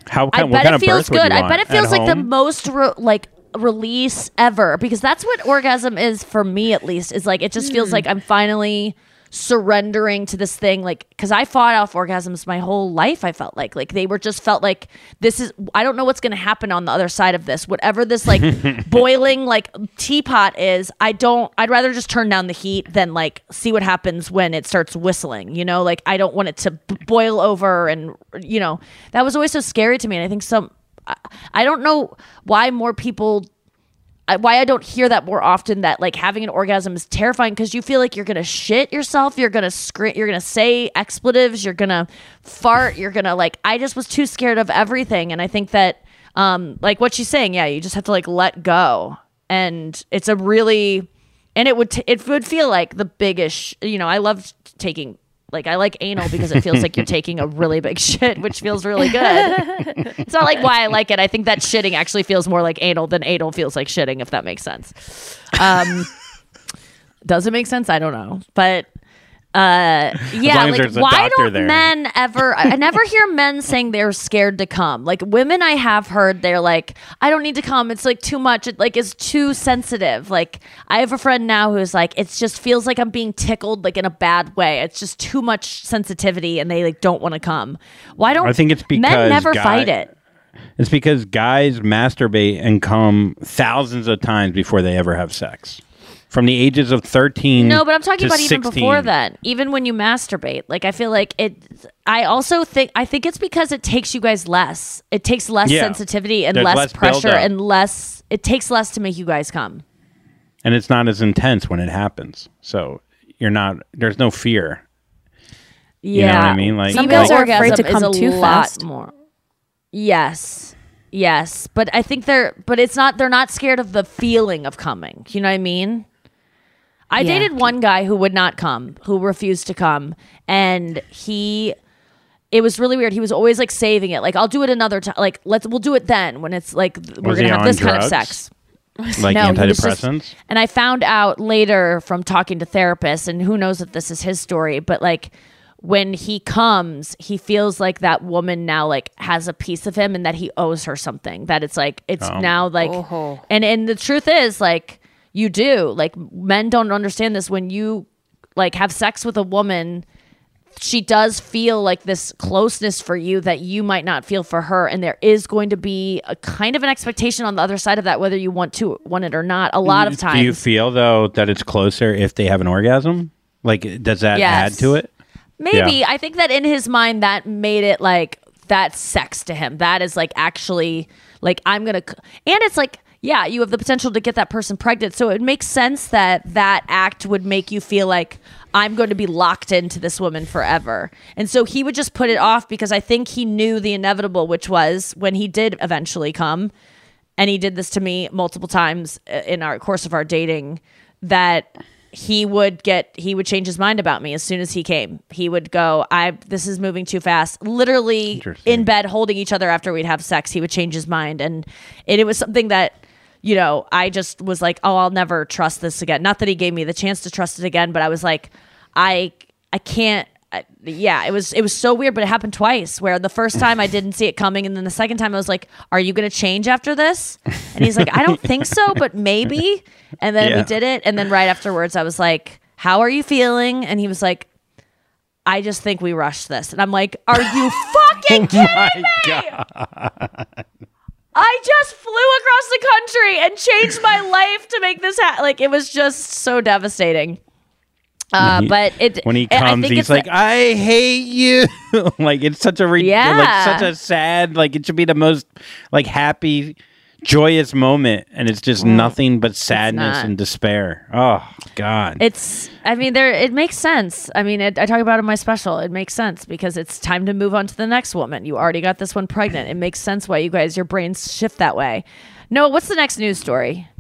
How? I kind- what bet kind it of feels birth would good. you I bet want? it feels At like the home? most re- like release ever because that's what orgasm is for me at least is like it just feels hmm. like I'm finally surrendering to this thing like because I fought off orgasms my whole life I felt like. Like they were just felt like this is I don't know what's going to happen on the other side of this. Whatever this like boiling like teapot is I don't I'd rather just turn down the heat than like see what happens when it starts whistling you know? Like I don't want it to b- boil over and you know? That was always so scary to me and I think some I, don't know why more people why I don't hear that more often that like having an orgasm is terrifying because you feel like you're gonna shit yourself, you're gonna scream, you're gonna say expletives, you're gonna fart, you're gonna like. I just was too scared of everything, and I think that um like what she's saying, yeah, you just have to like let go, and it's a really and it would t- it would feel like the biggest, you know, I love taking. Like I like anal because it feels like you're taking a really big shit, which feels really good. it's not like why I like it. I think that shitting actually feels more like anal than anal feels like shitting, if that makes sense. Um, does it make sense? I don't know, but uh, yeah, like why don't there. men ever? I never hear men saying they're scared to come. Like women, I have heard they're like, I don't need to come. It's like too much. It like is too sensitive. Like I have a friend now who's like, it just feels like I'm being tickled, like in a bad way. It's just too much sensitivity, and they like don't want to come. Why don't I think it's because men never guy- fight it? It's because guys masturbate and come thousands of times before they ever have sex. From the ages of 13 No, but I'm talking to about even before that Even when you masturbate, like I feel like it. I also think I think it's because it takes you guys less. It takes less Yeah. sensitivity and less, less pressure and less. It takes less to make you guys come. and it's not as intense when it happens so you're not there's no fear Yeah, You know what I mean? Like- Some Female girls are afraid to come too fast. more. Yes, yes, but I think they're. But it's not. They're not scared of the feeling of coming. You know what I mean? I Yeah. dated one guy who would not come, who refused to come, and he. It was really weird. He was always like saving it. Like I'll do it another time. Like let's we'll do it then when it's like th- we're Was gonna have on this kind of sex. like No, he was just- antidepressants And I found out later from talking to therapists, and who knows if this is his story, but like when he comes, he feels like that woman now like has a piece of him and that he owes her something. That it's like it's Oh. now like oh. and and the truth is like you do. Like men don't understand this. When you like have sex with a woman she does feel like this closeness for you that you might not feel for her. And there is going to be a kind of an expectation on the other side of that whether you want to want it or not a lot mm, of times do you feel though that it's closer if they have an orgasm? Like does that Yes. add to it? Maybe. Yeah. i think that in his mind that made it like that's sex to him. That is like actually like i'm gonna c- and it's like yeah you have the potential to get that person pregnant. So it makes sense that that act would make you feel like i'm going to be locked into this woman forever. And so he would just put it off because i think he knew the inevitable which was when he did eventually come and he did this to me multiple times uh, in our course of our dating that he would get he would change his mind about me as soon as he came. He would go i this is moving too fast. Literally in bed holding each other after we'd have sex he would change his mind. And it, it was something that you know i just was like oh i'll never trust this again not that he gave me the chance to trust it again but i was like i i can't I- yeah, it was it was so weird, but it happened twice. Where the first time I didn't see it coming, and then the second time I was like, "Are you going to change after this?" And he's like, "I don't think so, but maybe." And then Yeah. we did it, and then right afterwards, I was like, "How are you feeling?" And he was like, "I just think we rushed this." And I'm like, "Are you fucking oh kidding me?" I just flew across the country and changed my life to make this happen. Like it was just so devastating. Uh, He- but it when he comes he's like i hate you like it's such a re- like Yeah. such a sad like it should be the most like happy joyous moment and it's just mm. nothing but sadness not. and despair oh god It's. I mean, there. It makes sense. I mean, it, I talk about it in my special. It makes sense because it's time to move on to the next woman. You already got this one pregnant. It makes sense why you guys your brains shift that way. No, what's the next news story?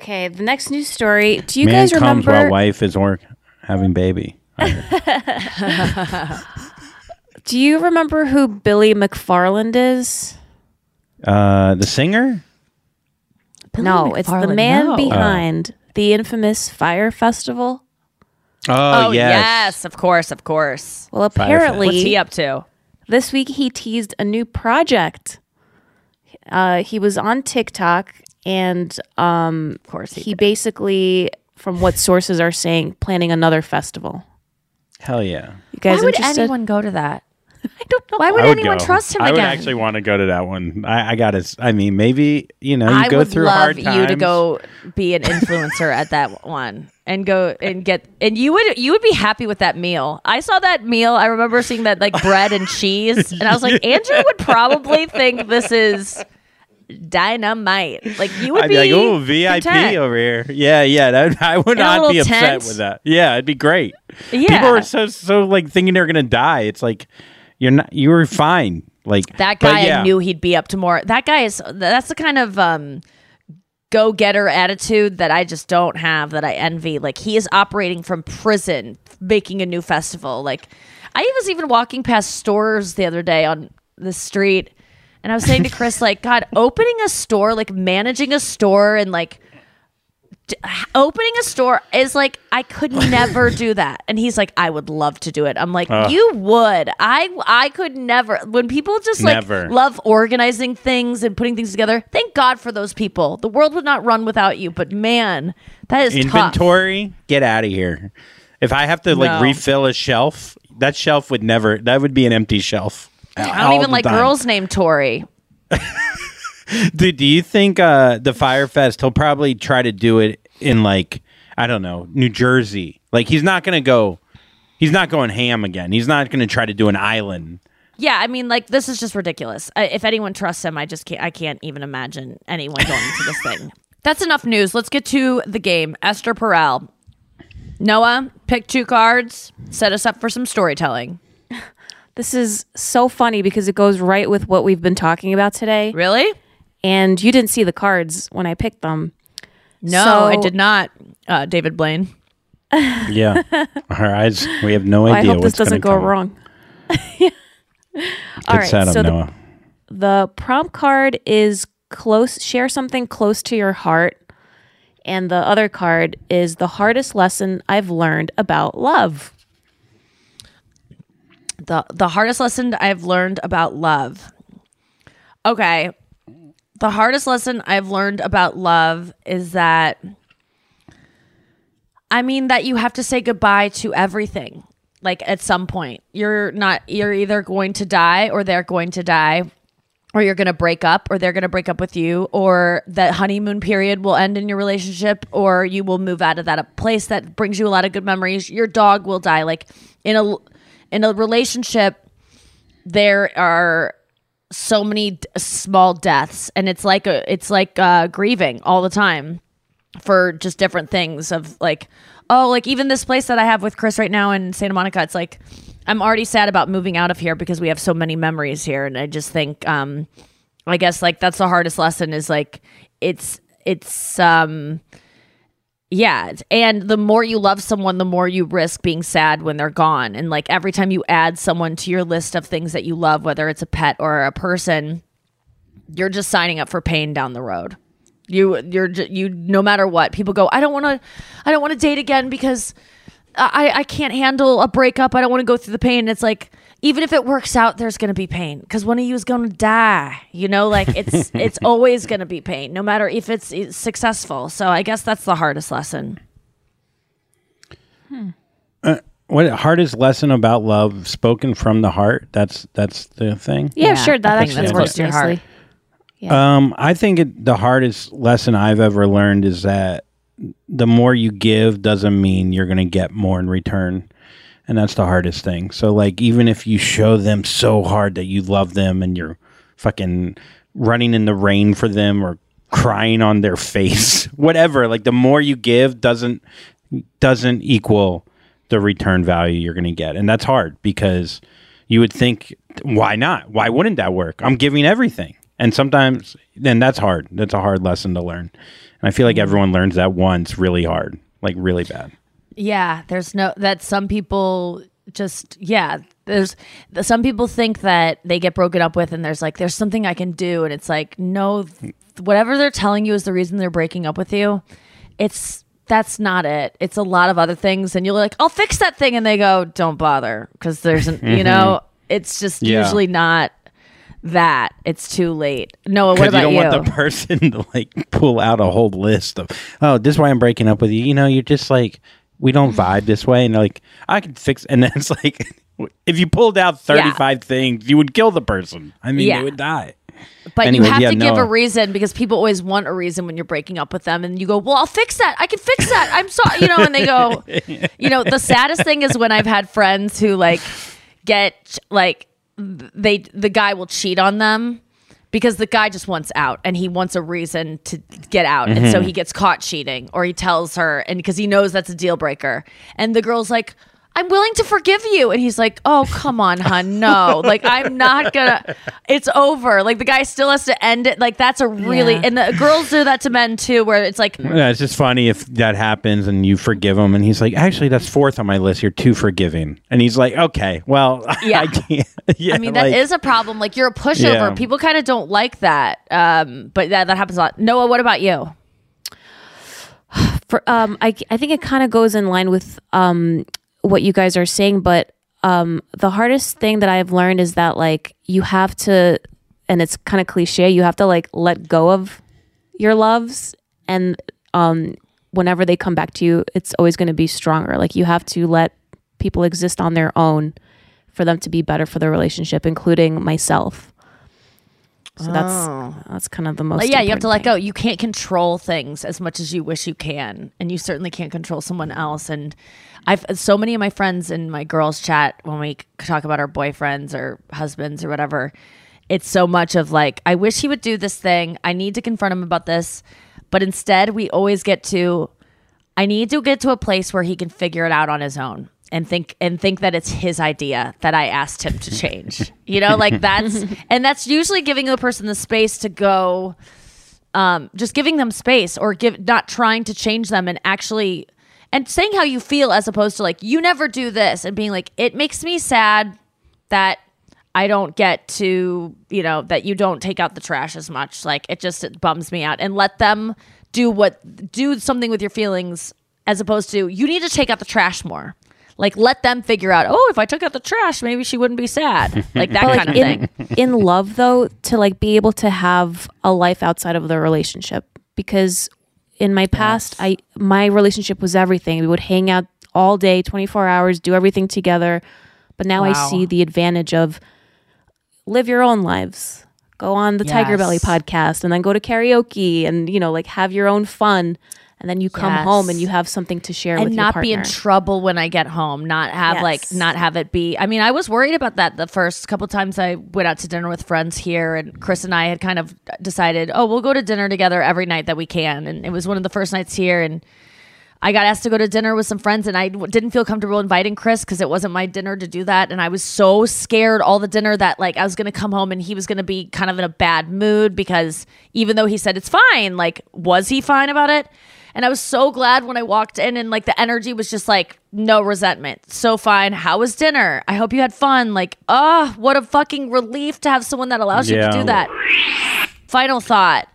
Okay, the next news story. Do you man guys comes remember? while wife is or having baby Do you remember who Billy McFarland is? Uh the singer no, it's the McFarland, man no. behind the infamous Fire Festival. oh, yes. yes, of course, of course. Well, Fire apparently, What's he up to? this week he teased a new project. Uh, he was on TikTok, and um, of course, he, basically, from what sources are saying, planning another festival. hell yeah You guys Why would interested? anyone go to that? I don't know. Why would, would anyone go. trust him I again? would actually want to go to that one. I, I got to. I mean, maybe you know, you I go would through love hard you to go be an influencer at that one and go and get and you would you would be happy with that meal. I saw that meal. I remember seeing that like bread and cheese, and I was like, Andrew would probably think this is dynamite. Like you would I'd be, be like, "Oh, VIP content. over here." Yeah, yeah. That, I would In not be upset tent. with that. Yeah, it'd be great. Yeah. People are so so like thinking they're gonna die. It's like you're not. You were fine. Like That guy, yeah. I knew he'd be up to more. That guy is. That's the kind of um, go getter attitude that I just don't have. That I envy. Like he is operating from prison, making a new festival. Like I was even walking past stores the other day on the street, and I was saying to Chris, like, God, opening a store, like managing a store, and like. Opening a store is like I could never do that, and he's like, I would love to do it. I'm like, Ugh. you would. I I could never. When people just like Never. love organizing things and putting things together, thank God for those people. The world would not run without you. But man, that is tough. inventory. Get out of here. If I have to like No. refill a shelf, that shelf would never. That would be an empty shelf. I don't even like girls named Tori. Dude, do you think uh, the Firefest? He'll probably try to do it in like I don't know, New Jersey. Like he's not gonna go. He's not going ham again. He's not gonna try to do an island. Yeah, I mean, like this is just ridiculous. I, if anyone trusts him, I just can't. I can't even imagine anyone going to this thing. That's enough news. Let's get to the game. Esther Perel, Noah, pick two cards. Set us up for some storytelling. This is so funny because it goes right with what we've been talking about today. Really? And you didn't see the cards when I picked them. No, So- I did not. Uh, David Blaine. Yeah, our eyes. We have no Well, I idea. hope this what's gonna doesn't go come. wrong. Good All right, setup, so the- Noah. The prompt card is close, share something close to your heart. And the other card is the hardest lesson I've learned about love. The the hardest lesson I've learned about love. Okay. The hardest lesson I've learned about love is that I mean that you have to say goodbye to everything. Like at some point. You're not you're either going to die or they're going to die or you're going to break up or they're going to break up with you or that honeymoon period will end in your relationship or you will move out of that place that brings you a lot of good memories. Your dog will die like in a in a relationship there are so many d- small deaths and it's like a it's like uh grieving all the time for just different things of like oh like even this place that i have with chris right now in santa monica it's like i'm already sad about moving out of here because we have so many memories here and i just think um i guess like that's the hardest lesson is like it's it's um yeah and the more you love someone the more you risk being sad when they're gone. And like every time you add someone to your list of things that you love whether it's a pet or a person you're just signing up for pain down the road. You you're you no matter what people go i don't want to i don't want to date again because i i can't handle a breakup. I don't want to go through the pain. It's like even if it works out there's going to be pain because one of you is going to die you know like it's it's always going to be pain no matter if it's, it's successful so i guess that's the hardest lesson Uh, what hardest lesson about love spoken from the heart? That's that's the thing. Yeah, sure. That I actually that's works to your heart. Yeah. Um, I think it, the hardest lesson I've ever learned is that the more you give doesn't mean you're going to get more in return. And that's the hardest thing. So, like, even if you show them so hard that you love them and you're fucking running in the rain for them or crying on their face, whatever, like, the more you give doesn't doesn't equal the return value you're going to get. And that's hard because you would think, why not? Why wouldn't that work? I'm giving everything. And sometimes, then that's hard. That's a hard lesson to learn. And I feel like mm-hmm. everyone learns that once really hard, like really bad. Yeah, there's no that some people just yeah, there's some people think that they get broken up with and there's like there's something I can do and it's like no whatever they're telling you is the reason they're breaking up with you. It's that's not it. It's a lot of other things and you're like, "I'll fix that thing." And they go, "Don't bother." Cuz there's an, you know, it's just Yeah. usually not that. It's too late. Noah, what about you you? don't want the person to like pull out a whole list of, oh, this is why I'm breaking up with you. You know, you're just like, we don't vibe this way. And they're like, I can fix And then it's like, if you pulled out 35 things, you would kill the person. I mean, Yeah. they would die. But Anyways, you have yeah, to give no. a reason because people always want a reason when you're breaking up with them, and you go, "Well, I'll fix that. I can fix that. I'm sorry," you know. And they go, you know, the saddest thing is when I've had friends who like get like they the guy will cheat on them because the guy just wants out and he wants a reason to get out, and so Mhm. he gets caught cheating or he tells her, and because he knows that's a deal breaker, and the girl's like. I'm willing to forgive you. And he's like, Oh, come on, hun. No. like, I'm not gonna it's over. Like the guy still has to end it. Like that's a really Yeah. and the girls do that to men too, where it's like Yeah, it's just funny if that happens and you forgive him, and he's like, "Actually, that's fourth on my list. You're too forgiving." And he's like, "Okay, well, Yeah. I can't." yeah, I mean, that is like- a problem. Like you're a pushover. Yeah. People kind of don't like that. Um, but that that happens a lot. Noah, what about you? for um I I think it kind of goes in line with um what you guys are saying, but um the hardest thing that I've learned is that like you have to and it's kind of cliche, you have to like let go of your loves and um whenever they come back to you, it's always going to be stronger. Like you have to let people exist on their own for them to be better for the relationship, including myself. So that's Oh. that's kind of the most. Like, yeah, you have to let important go. You can't control things as much as you wish you can, and you certainly can't control someone else. And I've so many of my friends in my girls' chat when we talk about our boyfriends or husbands or whatever. It's so much of like, I wish he would do this thing. I need to confront him about this, but instead, we always get to. I need to get to a place where he can figure it out on his own and think and think that it's his idea that I asked him to change. you know, like that's and that's usually giving a person the space to go um just giving them space or give not trying to change them and actually and saying how you feel as opposed to like you never do this and being like it makes me sad that I don't get to, you know, that you don't take out the trash as much. Like it just it bums me out and let them do what do something with your feelings as opposed to you need to take out the trash more. Like let them figure out, oh, if I took out the trash, maybe she wouldn't be sad. Like that But, kind of in, thing. in love though, to like be able to have a life outside of the relationship because in my past, I my relationship was everything. We would hang out all day, 24 hours, do everything together. But now I see the advantage of live your own lives. Go on the Tiger Belly podcast and then go to karaoke and you know like have your own fun and then you come Yes. home and you have something to share with and not be in trouble when I get home. Not have like not have it be. I mean, I was worried about that the first couple times I went out to dinner with friends here, and Chris and I had kind of decided, oh, we'll go to dinner together every night that we can. And it was one of the first nights here, and I got asked to go to dinner with some friends, and I w- didn't feel comfortable inviting Chris because it wasn't my dinner to do that. And I was so scared all the dinner that like I was gonna come home and he was gonna be kind of in a bad mood because even though he said it's fine, like was he fine about it? And I was so glad when I walked in and like the energy was just like no resentment. So fine. How was dinner? I hope you had fun. Like, oh, what a fucking relief to have someone that allows you to do that. Final thought.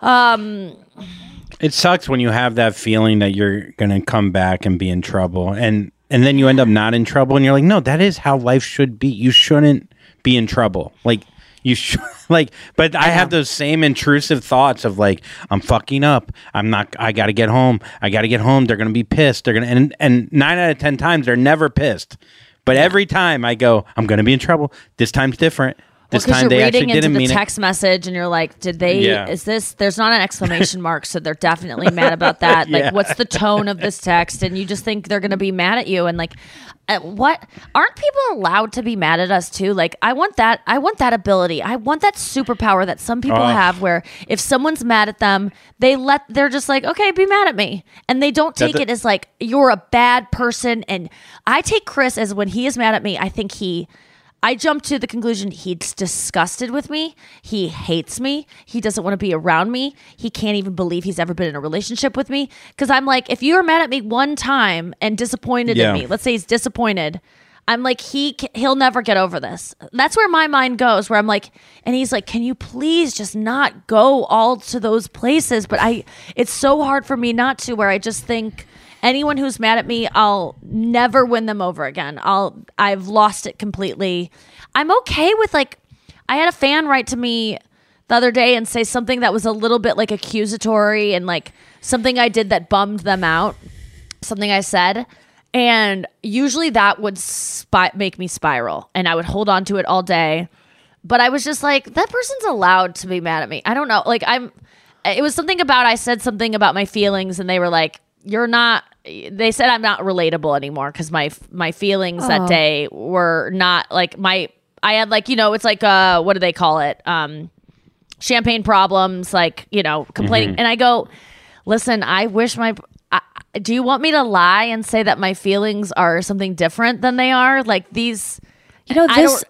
Um It sucks when you have that feeling that you're gonna come back and be in trouble, and and then you end up not in trouble, and you're like, no, that is how life should be. You shouldn't be in trouble. Like you should, like. But I have those same intrusive thoughts of like, I'm fucking up. I'm not. I got to get home. I got to get home. They're gonna be pissed. They're gonna and and nine out of ten times they're never pissed. But every time I go, I'm gonna be in trouble. This time's different. This because time you're they actually reading into didn't the mean it. text message and you're like, did they? Yeah. Is this? There's not an exclamation mark, so they're definitely mad about that. Like, Yeah. what's the tone of this text? And you just think they're going to be mad at you. And like, uh, what? Aren't people allowed to be mad at us too? Like, I want that. I want that ability. I want that superpower that some people Oh. have, where if someone's mad at them, they let. They're just like, okay, be mad at me, and they don't take the- it as like you're a bad person. And I take Chris as when he is mad at me, I think he. I jumped to the conclusion he's disgusted with me. He hates me. He doesn't want to be around me. He can't even believe he's ever been in a relationship with me. Because I'm like, if you're mad at me one time and disappointed Yeah. in me, let's say he's disappointed, I'm like, he he'll never get over this. That's where my mind goes. Where I'm like, and he's like, can you please just not go all to those places? But I, it's so hard for me not to. Where I just think anyone who's mad at me i'll never win them over again. I'll i've lost it completely. I'm okay with like i had a fan write to me the other day and say something that was a little bit like accusatory and like something i did that bummed them out something i said. And usually that would make me spiral and i would hold on to it all day. But i was just like that person's allowed to be mad at me. I don't know. Like i'm it was something about i said something about my feelings and they were like you're not they said i'm not relatable anymore because my my feelings that Oh. day were not like my i had like you know it's like uh what do they call it um champagne problems like you know complaining Mhm. and i go listen i wish my I, do you want me to lie and say that my feelings are something different than they are like these You know, I this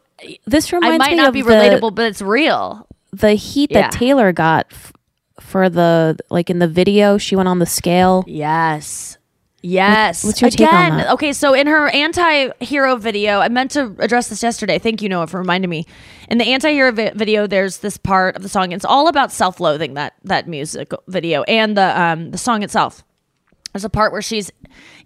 this reminds i might me not of be the- relatable but it's real the heat Yeah. that Taylor got f- for the like in the video she went on the scale. Yes. Yes. What's your take Again, on that? okay, so in her anti-hero video, I meant to address this yesterday. Thank you, Noah, for reminding me. In the anti-hero vi- video, there's this part of the song. It's all about self-loathing that that music video and the um the song itself. There's a part where she's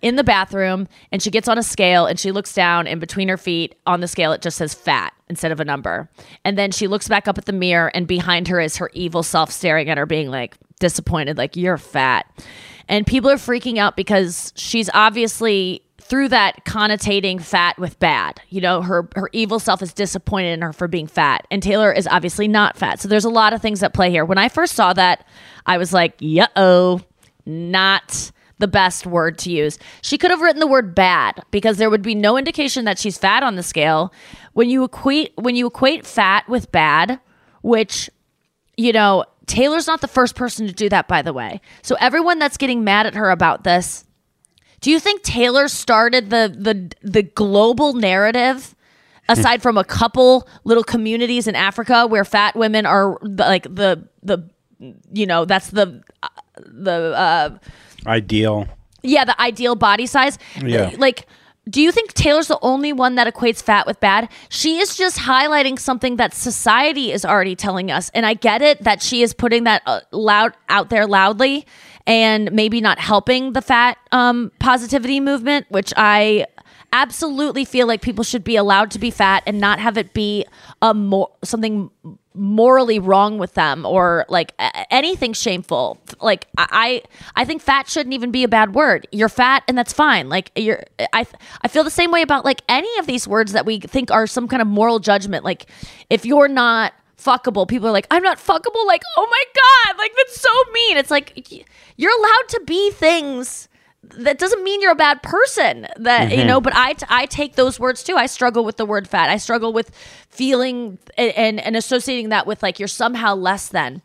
in the bathroom and she gets on a scale and she looks down and between her feet on the scale it just says fat instead of a number. And then she looks back up at the mirror and behind her is her evil self staring at her being like disappointed like you're fat. And people are freaking out because she's obviously through that connotating fat with bad. You know, her her evil self is disappointed in her for being fat, and Taylor is obviously not fat. So there's a lot of things at play here. When I first saw that, I was like, "Yeah, oh, not." The best word to use. She could have written the word bad because there would be no indication that she's fat on the scale. When you equate when you equate fat with bad, which you know, Taylor's not the first person to do that, by the way. So everyone that's getting mad at her about this, do you think Taylor started the the the global narrative? Aside from a couple little communities in Africa where fat women are like the the you know that's the uh, the uh, Ideal. yeah, the ideal body size. Yeah. Like, do you think Taylor's the only one that equates fat with bad? She is just highlighting something that society is already telling us. And I get it that she is putting that uh, loud out there loudly and maybe not helping the fat um, positivity movement, which I absolutely feel like people should be allowed to be fat and not have it be a more something morally wrong with them or like anything shameful. Like i i think fat shouldn't even be a bad word. You're fat and that's fine. Like you're i i feel the same way about like any of these words that we think are some kind of moral judgment. Like if you're not fuckable people are like i'm not fuckable. Like oh my god. Like that's so mean. It's like you're allowed to be things that doesn't mean you're a bad person that you Mhm. know but I, t- I take those words too. I struggle with the word fat. I struggle with feeling and, and and associating that with like you're somehow less than.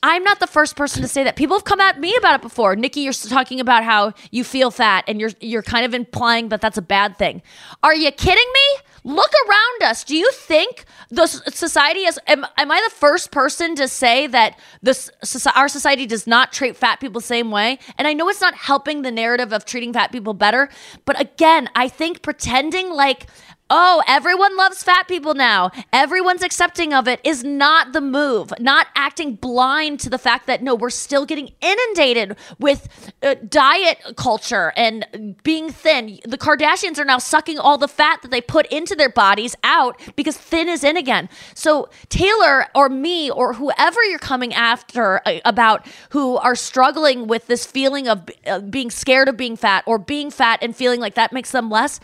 I'm not the first person to say that. People have come at me about it before. Nikki you're talking about how you feel fat and you're you're kind of implying that that's a bad thing. Are you kidding me look around us. Do you think the society is am, am i the first person to say that this our society does not treat fat people the same way? And i know it's not helping the narrative of treating fat people better but again i think pretending like Oh, everyone loves fat people now. Everyone's accepting of it is not the move. Not acting blind to the fact that no, we're still getting inundated with uh, diet culture and being thin. The Kardashians are now sucking all the fat that they put into their bodies out because thin is in again. So, Taylor or me or whoever you're coming after uh, about who are struggling with this feeling of uh, being scared of being fat or being fat and feeling like that makes them less.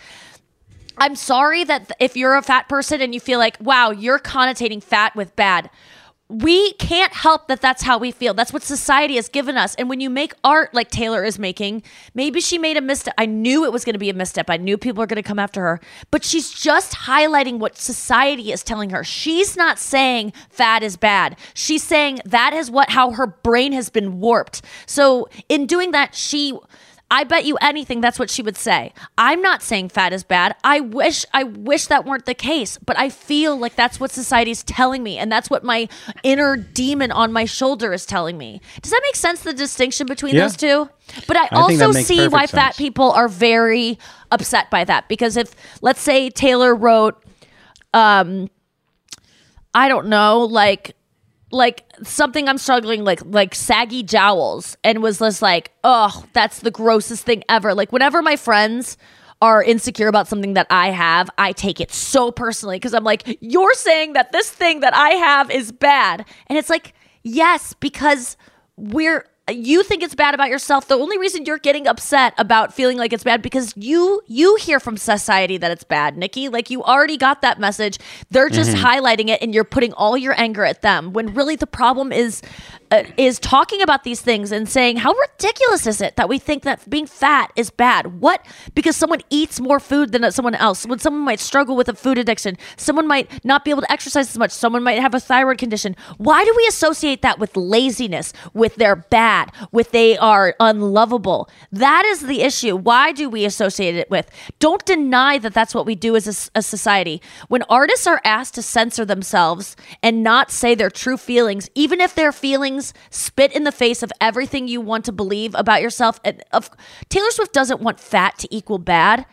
I'm sorry that if you're a fat person and you feel like, wow, you're connotating fat with bad. We can't help that that's how we feel. That's what society has given us. And when you make art like Taylor is making, maybe she made a misstep. I knew it was going to be a misstep. I knew people were going to come after her. But she's just highlighting what society is telling her. She's not saying fat is bad. She's saying that is what how her brain has been warped. So in doing that, she I bet you anything that's what she would say. I'm not saying fat is bad. I wish I wish that weren't the case, but I feel like that's what society's telling me and that's what my inner demon on my shoulder is telling me. Does that make sense the distinction between Yeah. those two? But I, I also see why fat people are very upset by that because if let's say Taylor wrote um I don't know, like like something I'm struggling like like saggy jowls and was just like, oh, that's the grossest thing ever. Like whenever my friends are insecure about something that I have, I take it so personally because I'm like, you're saying that this thing that I have is bad. And it's like, yes, because we're you think it's bad about yourself. The only reason you're getting upset about feeling like it's bad because you you hear from society that it's bad, Nikki. Like you already got that message. They're just Mhm. highlighting it, and you're putting all your anger at them. When really the problem is uh, is talking about these things and saying how ridiculous is it that we think that being fat is bad? What? Because someone eats more food than someone else. When someone might struggle with a food addiction, someone might not be able to exercise as much. Someone might have a thyroid condition. Why do we associate that with laziness? With they're bad? With they are unlovable? That is the issue. Why do we associate it with? Don't deny that that's what we do as a society. When artists are asked to censor themselves and not say their true feelings, even if their feelings spit in the face of everything you want to believe about yourself, and of Taylor Swift doesn't want fat to equal bad.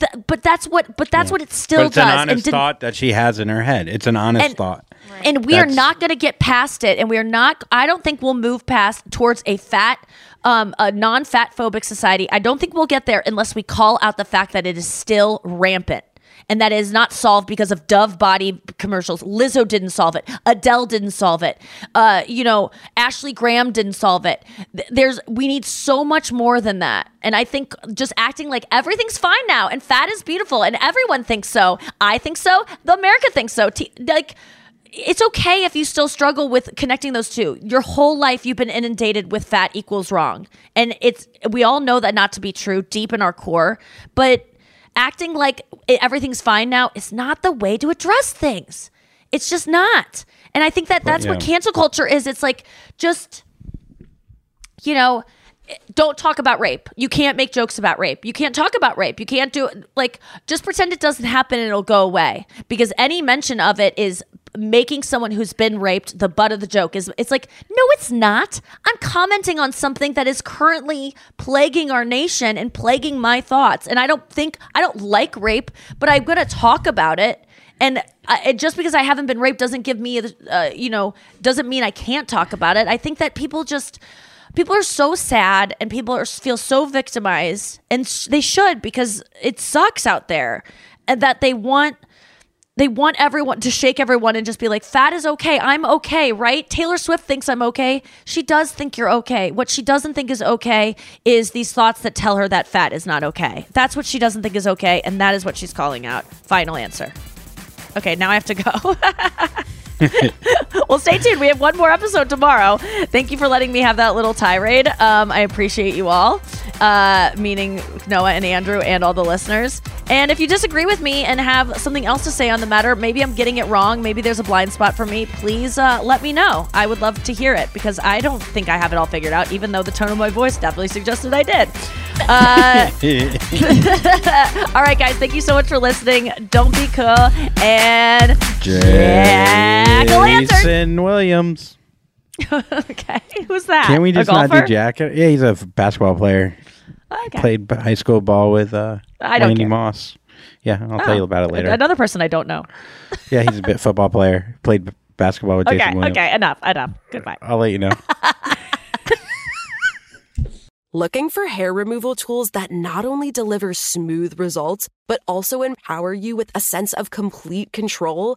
Th- but that's what. But that's what it still does. an honest didn't- thought that she has in her head. It's an honest And- thought. and we are not going to get past it and we are not i don't think we'll move past towards a fat um, a non-fat phobic society i don't think we'll get there unless we call out the fact that it is still rampant and that is not solved because of Dove body commercials. Lizzo didn't solve it. Adele didn't solve it. Uh, you know, Ashley Graham didn't solve it. There's we need so much more than that. And I think just acting like everything's fine now and fat is beautiful and everyone thinks so. I think so. The America thinks so. T- like it's okay if you still struggle with connecting those two. Your whole life you've been inundated with fat equals wrong. And it's we all know that not to be true deep in our core, but acting like everything's fine now is not the way to address things. It's just not. And I think that that's what yeah. cancel culture is. It's like just you know, don't talk about rape. You can't make jokes about rape. You can't talk about rape. You can't do like just pretend it doesn't happen and it'll go away because any mention of it is making someone who's been raped the butt of the joke is it's like no it's not i'm commenting on something that is currently plaguing our nation and plaguing my thoughts and i don't think i don't like rape but i'm going to talk about it and I, just because I haven't been raped doesn't give me, uh, you know, doesn't mean I can't talk about it. I think that people just, people are so sad and people are feel so victimized, and sh- they should because it sucks out there, and that they want. They want everyone to shake everyone and just be like, fat is okay. I'm okay, right? Taylor Swift thinks I'm okay. She does think you're okay. What she doesn't think is okay is these thoughts that tell her that fat is not okay. That's what she doesn't think is okay. And that is what she's calling out. Final answer. Okay, now I have to go. well, stay tuned. We have one more episode tomorrow. Thank you for letting me have that little tirade. Um, I appreciate you all, uh, meaning Noah and Andrew and all the listeners. And if you disagree with me and have something else to say on the matter, maybe I'm getting it wrong, maybe there's a blind spot for me, please uh, let me know. I would love to hear it because I don't think I have it all figured out, even though the tone of my voice definitely suggested I did. Uh, all right, guys, thank you so much for listening. Don't be cool and jack-o'-lantern. Jason Williams. okay, who's that? Can we A just not do golfer? Jacket? Yeah, he's a basketball player. Okay. Played high school ball with uh, I don't Randy care. Moss. Yeah, I'll Oh, tell you about it later. Another person I don't know. yeah, he's a bit football player. Played b- basketball with Okay, Jason Williams. okay, enough, enough. Goodbye. I'll let you know. Looking for hair removal tools that not only deliver smooth results, but also empower you with a sense of complete control?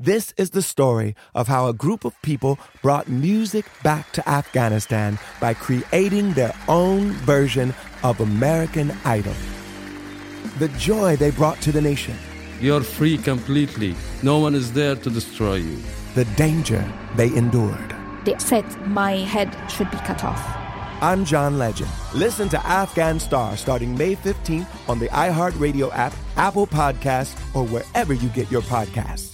This is the story of how a group of people brought music back to Afghanistan by creating their own version of American Idol. The joy they brought to the nation, You're free completely. No one is there to destroy you. the danger they endured. They said my head should be cut off. I'm John Legend. Listen to Afghan Star starting May 15th on the iHeartRadio app, Apple Podcasts, or wherever you get your podcasts.